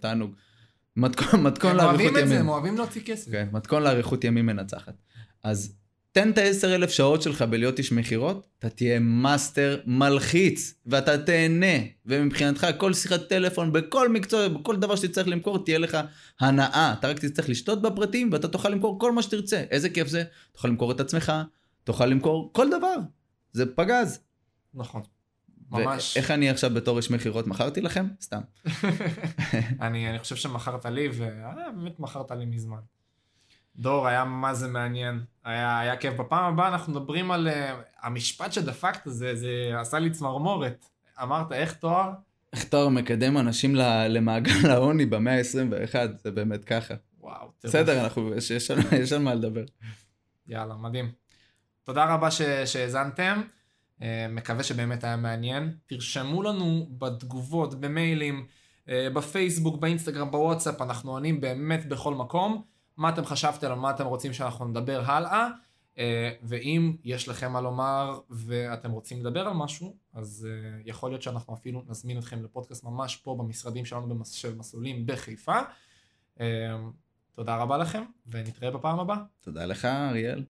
תענוג. מתכון, מתכון לאריכות ימים. הם אוהבים את זה, הם אוהבים להוציא כסף. כן, מתכון לאריכות ימים מנצחת. אז תן את העשר אלף שעות שלך בלהיות איש מכירות, אתה תהיה מאסטר מלחיץ, ואתה תהנה, ומבחינתך כל שיחת טלפון, בכל מקצוע, בכל דבר שתצטרך למכור, תהיה לך הנאה. אתה רק תצטרך לשתות בפרטים, ואתה תוכל למכור כל מה שתרצה. איזה כיף זה? תוכל למכור את עצמך, תוכל למכור כל דבר. זה פגז. נכון. ממש. ואיך אני עכשיו בתור איש מכירות מכרתי לכם? סתם. אני, אני חושב שמכרת לי, ובאמת מכרת לי מזמן. דור, היה מה זה מעניין. היה, היה כיף. בפעם הבאה אנחנו מדברים על... Uh, המשפט שדפקת, זה, זה עשה לי צמרמורת. אמרת, איך תואר? איך תואר מקדם אנשים למעגל העוני במאה ה-21, זה באמת ככה. וואו, בסדר, אנחנו, יש, יש, יש על מה לדבר. יאללה, מדהים. תודה רבה שהאזנתם. Uh, מקווה שבאמת היה מעניין. תרשמו לנו בתגובות, במיילים, uh, בפייסבוק, באינסטגרם, בוואטסאפ, אנחנו עונים באמת בכל מקום. מה אתם חשבתם מה אתם רוצים שאנחנו נדבר הלאה, אה, ואם יש לכם מה לומר ואתם רוצים לדבר על משהו, אז אה, יכול להיות שאנחנו אפילו נזמין אתכם לפודקאסט ממש פה במשרדים שלנו במסלולים בחיפה. אה, תודה רבה לכם, ונתראה בפעם הבאה. תודה לך, אריאל.